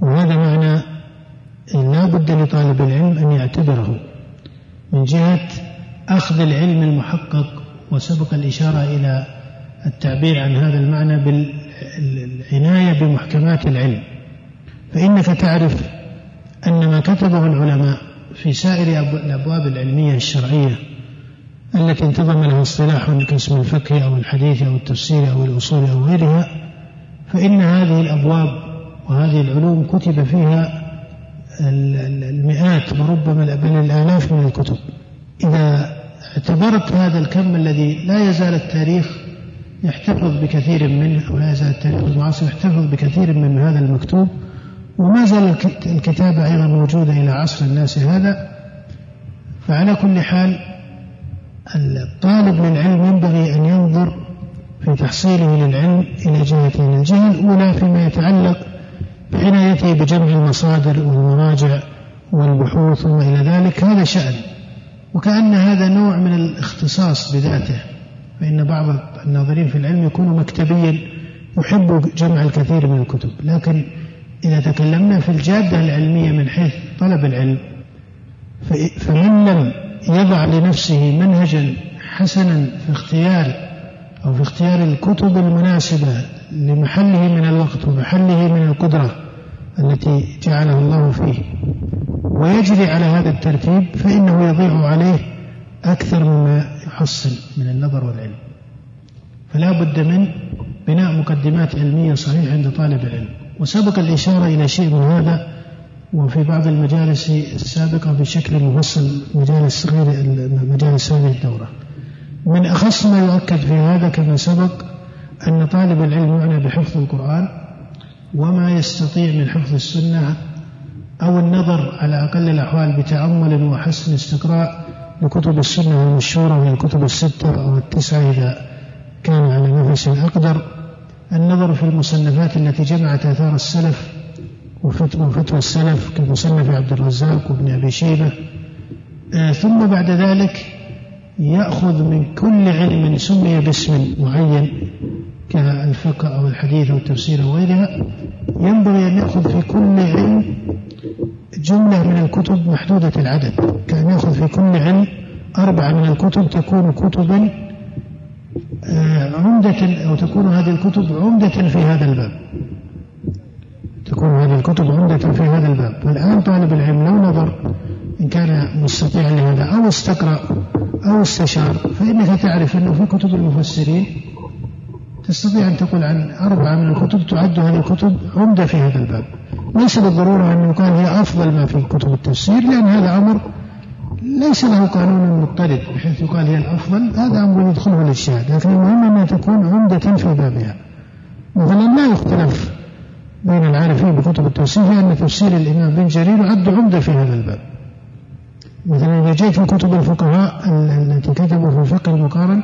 وهذا معنى لا بد لطالب العلم أن يعتبره من جهة أخذ العلم المحقق وسبق الإشارة إلى التعبير عن هذا المعنى بالعناية بمحكمات العلم. فإنك تعرف أن ما كتبه العلماء في سائر الأبواب العلمية الشرعية التي انتظم لها اصطلاح كاسم الفقه أو الحديث أو التفسير أو الأصول أو غيرها فإن هذه الأبواب وهذه العلوم كتب فيها المئات وربما بل الآلاف من الكتب. إذا اعتبرت هذا الكم الذي لا يزال التاريخ يحتفظ بكثير منه ولا يزال التاريخ المعاصر يحتفظ بكثير من هذا المكتوب. وما زال الكتابة أيضا موجودة إلى عصر الناس هذا. فعلى كل حال الطالب للعلم ينبغي أن ينظر في تحصيله للعلم إلى جهتين الجهة الأولى فيما يتعلق بعنايته بجمع المصادر والمراجع والبحوث ثم إلى ذلك. هذا شأن. وكأن هذا نوع من الاختصاص بذاته. فإن بعض الناظرين في العلم يكون مكتبيا يحب جمع الكثير من الكتب. لكن إذا تكلمنا في الجادة العلمية من حيث طلب العلم فمن لم يضع لنفسه منهجا حسنا في اختيار أو في اختيار الكتب المناسبة لمحله من الوقت ومحله من القدرة التي جعله الله فيه ويجري على هذا الترتيب فإنه يضيع عليه أكثر مما يحصل من النظر والعلم. فلا بد من بناء مقدمات علمية صحيحة عند طالب العلم. وسبق الإشارة إلى شيء من هذا وفي بعض المجالس السابقة بشكل مفصل مجالس غير مجالس هذه الدورة. من أخص ما يؤكد في هذا كما سبق أن طالب العلم يعنى بحفظ القرآن وما يستطيع من حفظ السنة أو النظر على أقل الأحوال بتأمل وحسن استقراء لكتب السنة المشهورة وهي الكتب الستة أو التسعة إذا كان على نفس أقدر. النظر في المصنفات التي جمعت آثار السلف وفتوى السلف كمصنف عبد الرزاق وابن أبي شيبة. آه ثم بعد ذلك يأخذ من كل علم سمي باسم معين كالفقه أو الحديث أو التفسير أو غيرها. ينبغي أن يأخذ في كل علم جملة من الكتب محدودة العدد. كأن يأخذ في كل علم أربعة من الكتب تكون كتبا آه، عمدة أو تكون هذه الكتب عمدة في هذا الباب. تكون هذه الكتب عمدة في هذا الباب. والآن طالب العلم لو نظر إن كان مستطيعا لهذا أو استقرأ أو استشار فإنك تعرف أنه في كتب المفسرين تستطيع أن تقول عن أربعة من الكتب تعد هذه الكتب عمدة في هذا الباب. ليس بالضرورة أن يقال هي أفضل ما في كتب التفسير لأن هذا أمر ليس له قانون مضطرد بحيث يقال هي الأفضل. هذا أمر يدخله الاجتهاد لكن المهم أنها تكون عمدة في بابها. مثلا لا يختلف بين العارفين بكتب التفسير أن تفسير الإمام بن جرير يعد عمدة في هذا الباب. مثلا إذا جئت في كتب الفقهاء التي كتبوا في الفقه المقارن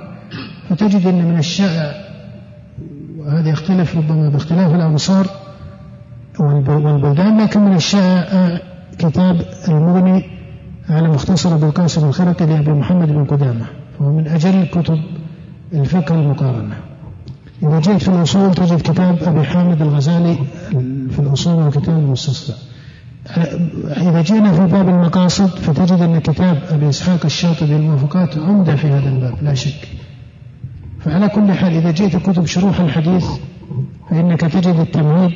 فتجد أن من الشائع وهذا يختلف ربما باختلاف الأمصار والبلدان لكن من الشائع كتاب المغني على مختصر أبو القاسم الخرقي لأبي محمد بن قدامة فهو من أجل كتب الفقه المقارنة. إذا جئت في الأصول تجد كتاب أبي حامد الغزالي في الأصول وكتاب المستصفى إذا جئنا في باب المقاصد فتجد أن كتاب أبي إسحاق الشاطبي الموافقات عمدة في هذا الباب لا شك. فعلى كل حال إذا جئت كتب شروح الحديث فإنك تجد التمهيد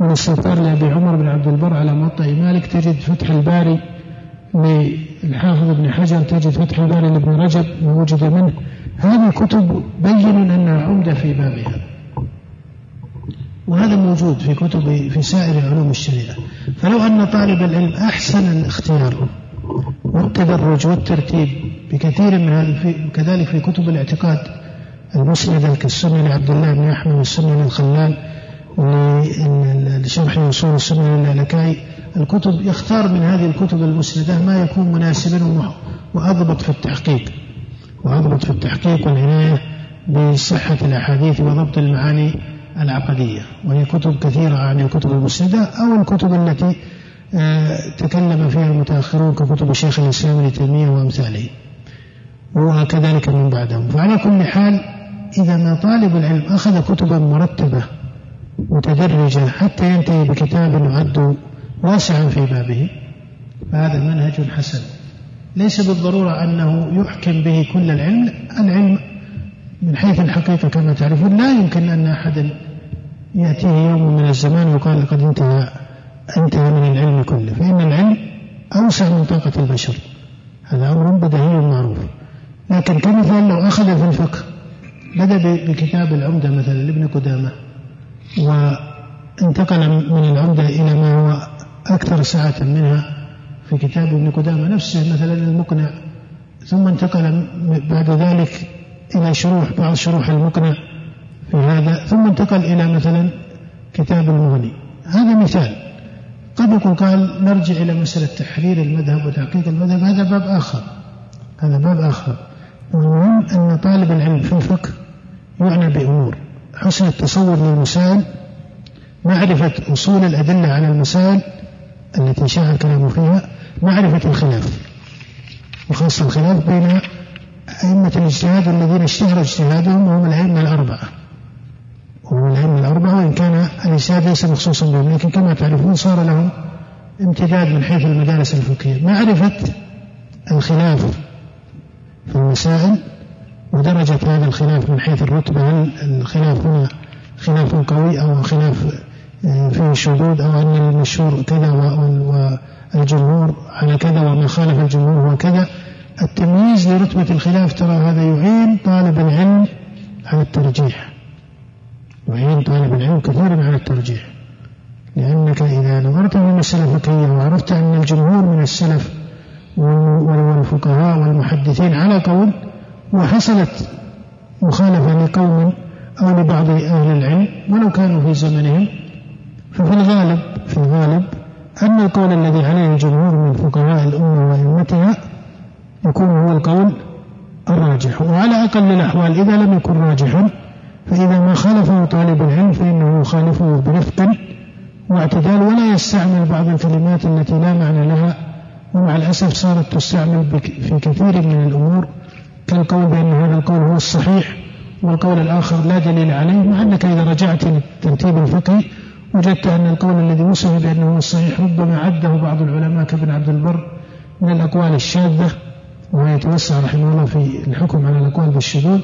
والاستغفار لأبي عمر بن عبد البر على موطأ مالك. تجد فتح الباري للحافظ ابن حجر تجد فتح الباري لابن رجب ما وجد منه. هذه كتب بين أنها عمدة في بابها. وهذا موجود في كتب في سائر علوم الشريعة. فلو أن طالب العلم أحسن الاختيار والتدرج والترتيب بكثير من كذلك في كتب الاعتقاد المسندة كالسنة لعبد الله بن أحمد والسنة للخلال لشرح أصول السنة للالكائي الكتب يختار من هذه الكتب المسندة ما يكون مناسبا وأضبط في التحقيق. وأضبط في التحقيق والعناية بصحة الأحاديث وضبط المعاني العقدية. وهي كتب كثيرة عن الكتب المسندة أو الكتب التي آه، تكلم فيها المتأخرون ككتب شيخ الإسلام ابن تيمية وأمثاله. وكذلك من بعدهم. فعلى كل حال إذا ما طالب العلم أخذ كتبا مرتبة متدرجة حتى ينتهي بكتاب يعد واسعا في بابه. فهذا منهج حسن. ليس بالضرورة أنه يحكم به كل العلم. العلم من حيث الحقيقة كما تعرفون لا يمكن أن أحدا يأتيه يوم من الزمان ويقال لقد انتهى انتهى من العلم كله. فإن العلم أوسع من طاقة البشر. هذا أمر بديهي معروف لكن كمثال لو أخذ في الفقه بدأ بكتاب العمدة مثلا لابن قدامة. وانتقل من العمدة إلى ما هو أكثر سعة منها في كتاب ابن قدامة نفسه مثلا المقنع. ثم انتقل بعد ذلك إلى شروح بعض شروح المقنع في هذا. ثم انتقل إلى مثلا كتاب المغني. هذا مثال. قد يكون قال نرجع إلى مسألة تحرير المذهب وتحقيق المذهب. هذا باب آخر. هذا باب آخر. المهم أن طالب العلم في الفقه يعنى بأمور. حسن التصور للمسائل معرفة أصول الأدلة على المسائل التي شاع الكلام فيها معرفة الخلاف. وخاصة الخلاف بين أئمة الاجتهاد الذين اشتهر اجتهادهم وهم الأئمة الأربعة. وهم الأئمة الأربعة وإن كان الاجتهاد ليس مخصوصا بهم لكن كما تعرفون صار لهم امتداد من حيث المدارس الفقهية. معرفة الخلاف في المسائل ودرجة هذا الخلاف من حيث الرتبة هل الخلاف هنا خلاف قوي أو خلاف آه، فيه شذوذ أو أن المشهور كذا والجمهور على كذا وما خالف الجمهور هو كذا. التمييز لرتبة الخلاف ترى هذا يعين طالب العلم على الترجيح. يعين طالب العلم كثيرا على الترجيح. لأنك إذا نظرت في المسألة فقهية وعرفت أن الجمهور من السلف والفقهاء والمحدثين على قول وحصلت مخالفة لقوم أو لبعض أهل العلم ولو كانوا في زمنهم. ففي الغالب في الغالب أن القول الذي عليه الجمهور من فقهاء الأمة وأئمتها يكون هو القول الراجح. وعلى أقل الأحوال إذا لم يكن راجحا فإذا ما خالفه طالب العلم فإنه يخالفه برفق واعتدال ولا يستعمل بعض الكلمات التي لا معنى لها. ومع الأسف صارت تستعمل في كثير من الأمور كالقول بأن هذا القول هو الصحيح والقول الآخر لا دليل عليه مع أنك إذا رجعت للترتيب الفقهي وجدت أن القول الذي وصف بأنه هو الصحيح ربما عده بعض العلماء كابن عبد البر من الأقوال الشاذة وهو يتوسع رحمه الله في الحكم على الأقوال بالشذوذ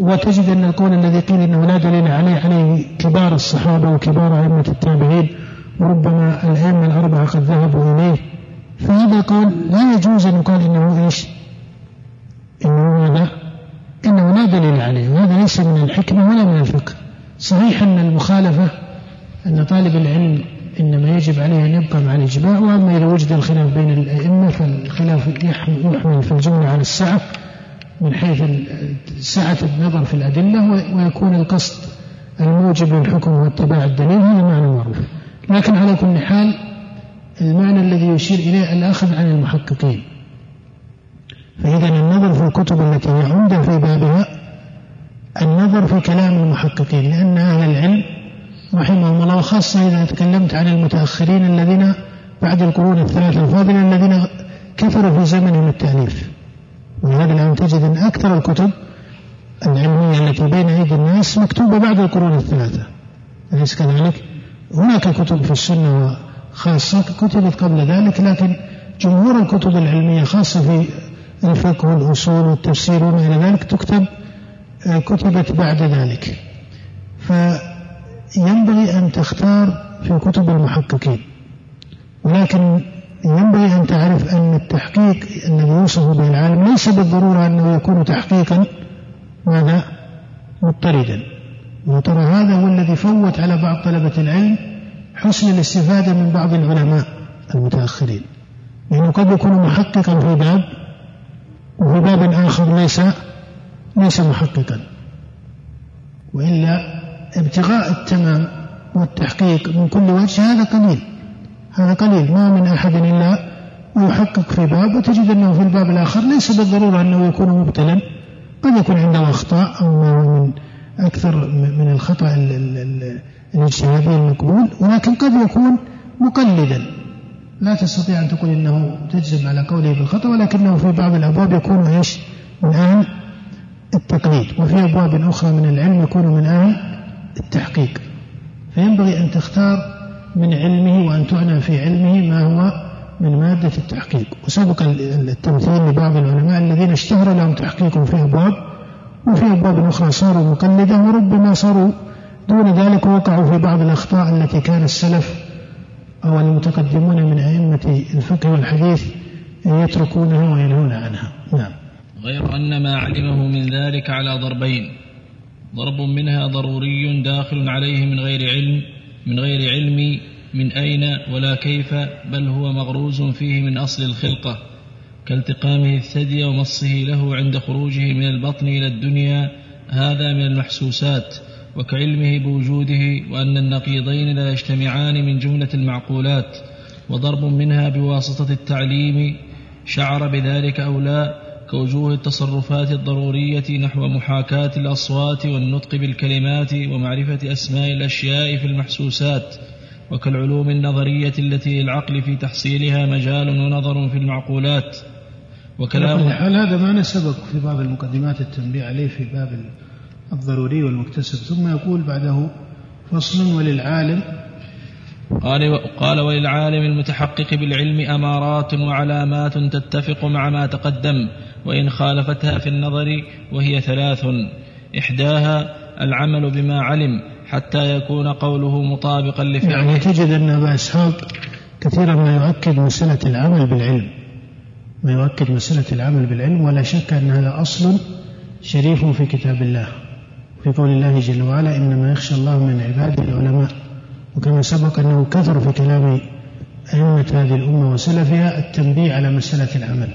وتجد أن القول الذي قيل أنه لا دليل عليه عليه كبار الصحابة وكبار أئمة التابعين وربما الأئمة الأربعة قد ذهبوا إليه فهذا قول لا يجوز أن يقال إنه إيش؟ إنه هذا إنه لا دليل عليه. وهذا ليس من الحكمة ولا من الفقه. صحيح أن المخالفة أن طالب العلم إنما يجب عليه أن يبقى مع الإجماع وأما إذا وجد الخلاف بين الأئمة فالخلاف يحمل في الجملة على السعة من حيث سعة النظر في الأدلة ويكون القصد الموجب للحكم هو اتباع الدليل هذا معنى معروف. لكن على كل حال المعنى الذي يشير إليه الأخذ عن المحققين. فإذا النظر في الكتب التي هي عمدة في بابها النظر في كلام المحققين لأن أهل العلم رحمهم الله وخاصة إذا تكلمت عن المتأخرين الذين بعد القرون الثلاثة الفاضلة الذين كثروا في زمنهم التأليف ولهذا الآن تجد أن أكثر الكتب العلمية التي بين أيدي الناس مكتوبة بعد القرون الثلاثة أليس كذلك؟ هناك كتب في السنة خاصة كتبت قبل ذلك لكن جمهور الكتب العلمية خاصة في الفقه والأصول والتفسير وما إلى ذلك تكتب آه، كتبت بعد ذلك. فينبغي أن تختار في كتب المحققين. ولكن ينبغي أن تعرف أن التحقيق الذي يوصف به العالم ليس بالضرورة أنه يكون تحقيقا. ماذا؟ مضطردا. وترى هذا هو الذي فوت على بعض طلبة العلم حسن الاستفادة من بعض العلماء المتأخرين. لأنه قد يكون محققا في باب وفي باب آخر ليس ليس محققا. وإلا ابتغاء التمام والتحقيق من كل وجه هذا قليل. هذا قليل. ما من أحد إلا ويحقق في باب وتجد أنه في الباب الآخر ليس بالضرورة أنه يكون مبتلا. قد يكون عنده أخطاء أو ما هو من أكثر من الخطأ الاجتهادي المقبول ولكن قد يكون مقلدا. لا تستطيع أن تقول إنه تجزم على قوله بالخطأ ولكنه في بعض الأبواب يكون إيش؟ من أهل التقليد وفي أبواب أخرى من العلم يكون من أهل التحقيق. فينبغي أن تختار من علمه وأن تعنى في علمه ما هو من مادة التحقيق. وسبق التمثيل لبعض العلماء الذين اشتهر لهم تحقيق في أبواب وفي أبواب أخرى صاروا مقلدة وربما صاروا دون ذلك وقعوا في بعض الأخطاء التي كان السلف أو المتقدمون من أئمة الفقه والحديث يتركونها وينهون عنها. نعم. غير أن ما علمه من ذلك على ضربين. ضرب منها ضروري داخل عليه من غير علم من غير علم من أين ولا كيف بل هو مغروز فيه من أصل الخلقة كالتقامه الثدي ومصه له عند خروجه من البطن إلى الدنيا هذا من المحسوسات. وكعلمه بوجوده وأن النقيضين لا يجتمعان من جملة المعقولات وضرب منها بواسطة التعليم شعر بذلك أو لا كوجوه التصرفات الضرورية نحو محاكاة الأصوات والنطق بالكلمات ومعرفة أسماء الأشياء في المحسوسات وكالعلوم النظرية التي للعقل في تحصيلها مجال ونظر في المعقولات. وكلام الحال هذا ما نسبق في بعض المقدمات التنبيه عليه في باب الضروري والمكتسب. ثم يقول بعده فصل وللعالم. قال قال وللعالم المتحقق بالعلم أمارات وعلامات تتفق مع ما تقدم وإن خالفتها في النظر وهي ثلاث. إحداها العمل بما علم حتى يكون قوله مطابقا لفعله. يعني تجد أن أبا إسحاق كثيرا ما يؤكد مسألة العمل بالعلم. ما يؤكد مسألة العمل بالعلم ولا شك ان هذا اصل شريف في كتاب الله. في قول الله جل وعلا إنما يخشى الله من عباده العلماء. وكما سبق أنه كثر في كلام أئمة هذه الأمة وسلفها التنبيه على مسألة العمل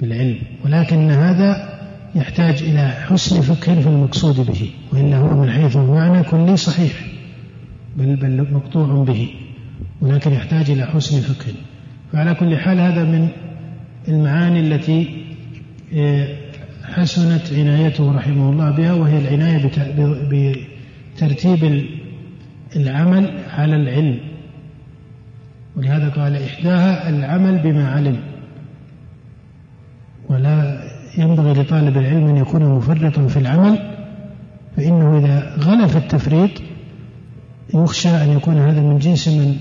بالعلم. ولكن هذا يحتاج إلى حسن فقه في المقصود به وإلا هو من حيث المعنى كلي صحيح بل بل مقطوع به ولكن يحتاج إلى حسن فقه. فعلى كل حال هذا من المعاني التي آه، حسنت عنايته رحمه الله بها وهي العناية بترتيب العمل على العلم. ولهذا قال إحداها العمل بما علم. ولا ينبغي لطالب العلم أن يكون مفرطا في العمل فإنه إذا غلى في التفريط يخشى أن يكون هذا من جنس من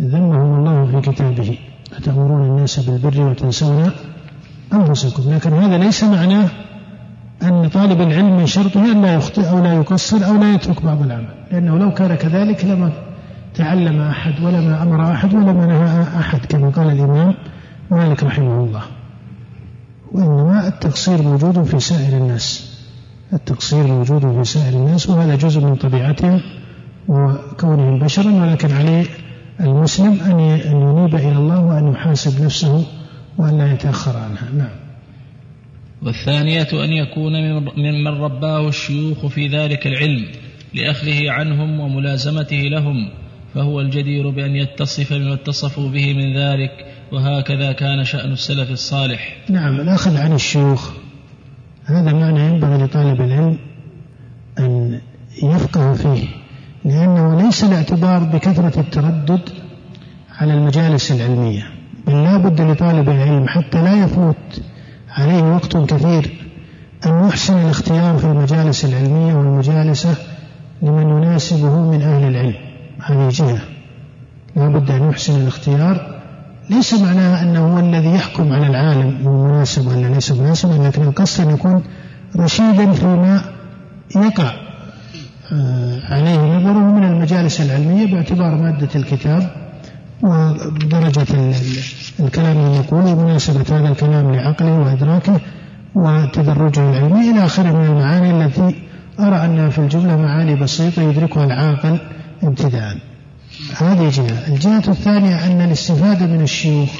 ذمهم الله في كتابه. أتأمرون الناس بالبر وتنسون أنفسكم لكن هذا ليس معناه أن طالب العلم من شرطه أن لا يخطئ أو لا يقصر أو لا يترك بعض العمل لأنه لو كان كذلك لما تعلم أحد ولما أمر أحد ولما نهى أحد كما قال الإمام مالك رحمه الله. وإنما التقصير موجود في سائر الناس. التقصير موجود في سائر الناس وهذا جزء من طبيعتهم وكونهم بشرا ولكن عليه المسلم أن ينيب إلى الله وأن يحاسب نفسه وأن لا يتأخر عنها. نعم. والثانية أن يكون ممن رباه الشيوخ في ذلك العلم لأخذه عنهم وملازمته لهم فهو الجدير بأن يتصف بما اتصفوا به من ذلك وهكذا كان شأن السلف الصالح. نعم الأخذ عن الشيوخ. هذا معنى ينبغي لطالب العلم أن يفقه فيه لأنه ليس الاعتبار بكثرة التردد على المجالس العلمية. لا بد لطالب العلم حتى لا يفوت عليه وقت كثير أن يحسن الاختيار في المجالس العلمية والمجالسة لمن يناسبه من أهل العلم. هذه جهة. لا بد أن يحسن الاختيار. ليس معناها أنه هو الذي يحكم على العالم هو مناسب ولا ليس مناسبا لكن القصد أن يكون رشيدا فيما يقع عليه نظره من المجالس العلمية باعتبار مادة الكتاب. ودرجة الكلام المقول ومناسبة هذا الكلام لعقله وإدراكه وتدرجه العلمي إلى آخره من المعاني التي أرى أنها في الجملة معاني بسيطة يدركها العاقل ابتداء. هذه جهة. الجهة الثانية أن الاستفادة من الشيوخ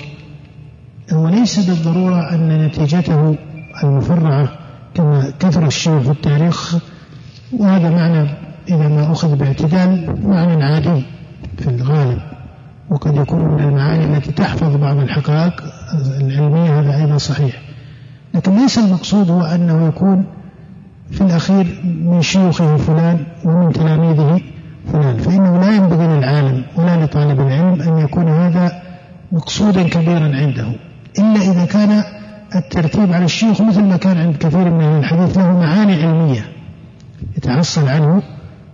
هو ليس بالضرورة أن نتيجته المفرعة كما كثر الشيوخ في التاريخ وهذا معنى إذا ما أخذ باعتدال معنى عادي في الغالب. وقد يكون من المعاني التي تحفظ بعض الحقائق العلمية هذا أيضا صحيح. لكن ليس المقصود هو أنه يكون في الأخير من شيوخه فلان ومن تلاميذه فلان. فإنه لا ينبغي للعالم ولا لطالب العلم أن يكون هذا مقصودا كبيرا عنده. إلا إذا كان الترتيب على الشيوخ مثل ما كان عند كثير من أهل الحديث له معاني علمية يتحصل عنه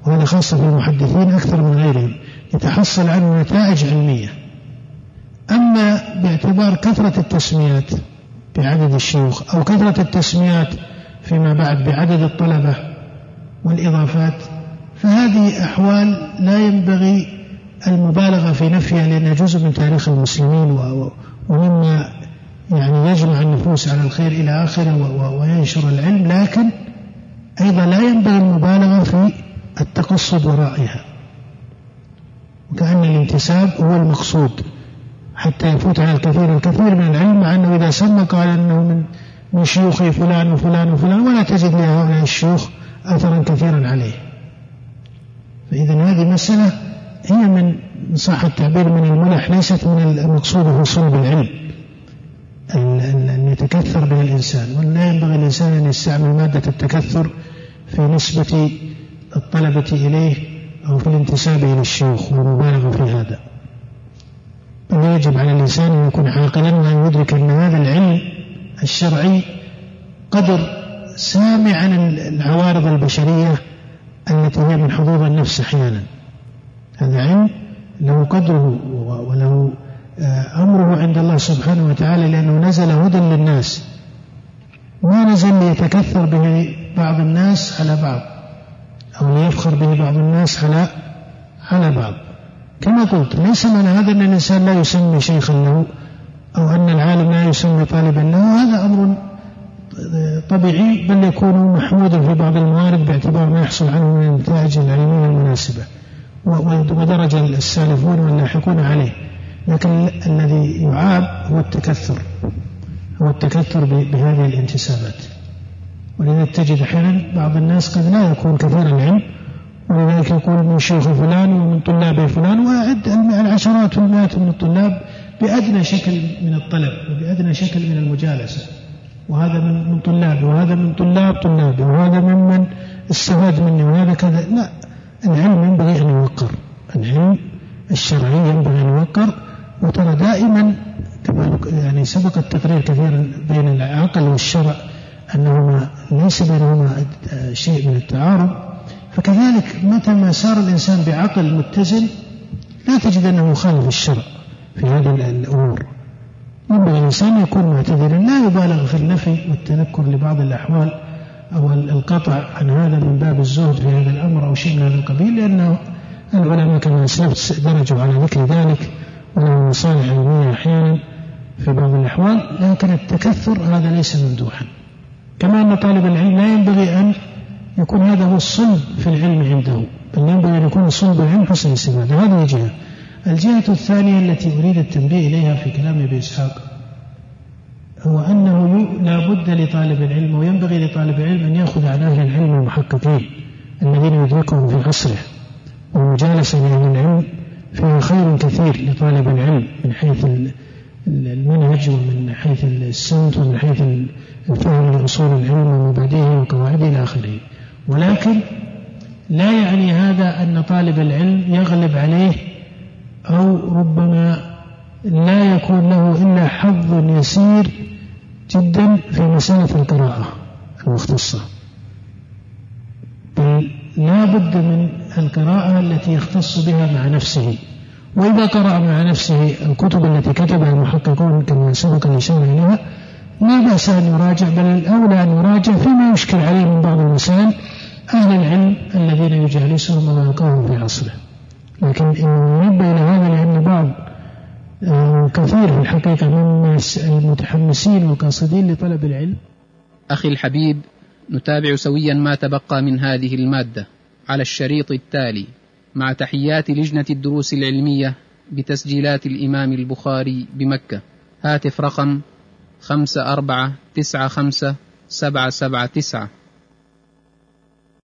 وهذا خاصة في المحدثين أكثر من غيرهم. يتحصل عنه نتائج علمية. أما باعتبار كثرة التسميات بعدد الشيوخ أو كثرة التسميات فيما بعد بعدد الطلبة والإضافات فهذه أحوال لا ينبغي المبالغة في نفيها لأنها جزء من تاريخ المسلمين ومما يعني يجمع النفوس على الخير إلى آخره وينشر العلم لكن أيضا لا ينبغي المبالغة في التقصد ورائها. وكأن الانتساب هو المقصود. حتى يفوت على الكثير الكثير من العلم مع أنه إذا سمى قال أنه من من شيوخ فلان وفلان وفلان ولا تجد لهؤلاء الشيوخ أثرا كثيرا عليه. فإذا هذه مسألة هي من صح التعبير من الملح ليست من المقصود هو صلب العلم. أن يتكثر به الإنسان ولا ينبغي الإنسان أن يستعمل مادة التكثر في نسبة الطلبة إليه أو في الانتساب إلى الشيوخ والمبالغة في هذا. بل يجب على الإنسان أن يكون عاقلا وأن يدرك أن هذا العلم الشرعي قدر سامع عن العوارض البشرية التي هي من حظوظ النفس أحيانا. هذا علم له قدره وله آه، أمره عند الله سبحانه وتعالى لأنه نزل هدى للناس. ما نزل ليتكثر به بعض الناس على بعض. أو ليفخر به بعض الناس على على بعض. كما قلت ليس من هذا أن الإنسان لا يسمي شيخا له أو أن العالم لا يسمي طالبا له. هذا أمر طبيعي بل يكون محمودا في بعض الموارد باعتبار ما يحصل عنه من النتائج العلمية المناسبة ودرج السالفون واللاحقون عليه. لكن الذي يعاب هو التكثر هو التكثر بهذه الانتسابات. ولذلك تجد أحيانا بعض الناس قد لا يكون كثير العلم ولذلك يقول من شيخ فلان ومن طلاب فلان ويعد العشرات والمئات من الطلاب بأدنى شكل من الطلب وبأدنى شكل من المجالسة وهذا من من طلابي وهذا من طلاب طلابي وهذا ممن استفاد مني وهذا كذا. لا العلم ينبغي أن يوقر. العلم الشرعي ينبغي أن يوقر وترى دائما يعني سبق التقرير كثيرا بين العقل والشرع أنهما ليس بينهما شيء من التعارض فكذلك متى ما سار الإنسان بعقل متزن لا تجد أنه يخالف الشرع في هذه الأمور. ينبغي الإنسان يكون معتدلا لا يبالغ في النفي والتنكر لبعض الأحوال أو القطع عن هذا من باب الزهد في هذا الأمر أو شيء من هذا القبيل لأنه العلماء كما أسلفت درجوا على ذكر ذلك ولهم مصالح علمية أحيانا في بعض الأحوال لكن التكثر هذا ليس ممدوحا. كما أن طالب العلم لا ينبغي أن يكون هذا هو الصلب في العلم عنده بل ينبغي أن يكون صلب العلم حسن الاستفادة هذه جهة الجهة الثانية التي أريد التنبيه إليها في كلام أبي إسحاق هو أنه لا بد لطالب العلم وينبغي لطالب العلم أن يأخذ عن أهل العلم المحققين الذين يدركهم في عصره والمجالسة لأهل العلم فيها خير كثير لطالب العلم من حيث المنهج ومن حيث السمت ومن حيث الفهم لأصول العلم ومبادئه وقواعده إلى آخره. ولكن لا يعني هذا أن طالب العلم يغلب عليه أو ربما لا يكون له إلا حظ يسير جدا في مسألة القراءة المختصة. بل لا بد من القراءة التي يختص بها مع نفسه. وإذا قرأ مع نفسه الكتب التي كتبها المحققون كما سبق الإشارة إليها لا بأس أن يراجع بل الأولى أن يراجع فيما يشكل عليه من بعض المسائل أهل العلم الذين يجالسهم ويلقاهم في عصره. لكن ننبه إلى هذا لأن بعض آه، كثير في الحقيقة من الناس المتحمسين وقاصدين لطلب العلم. أخي الحبيب نتابع سويا ما تبقى من هذه المادة على الشريط التالي. مع تحيات لجنة الدروس العلمية بتسجيلات الإمام البخاري بمكة. هاتف رقم خمسة أربعة تسعة خمسة سبعة سبعة تسعة.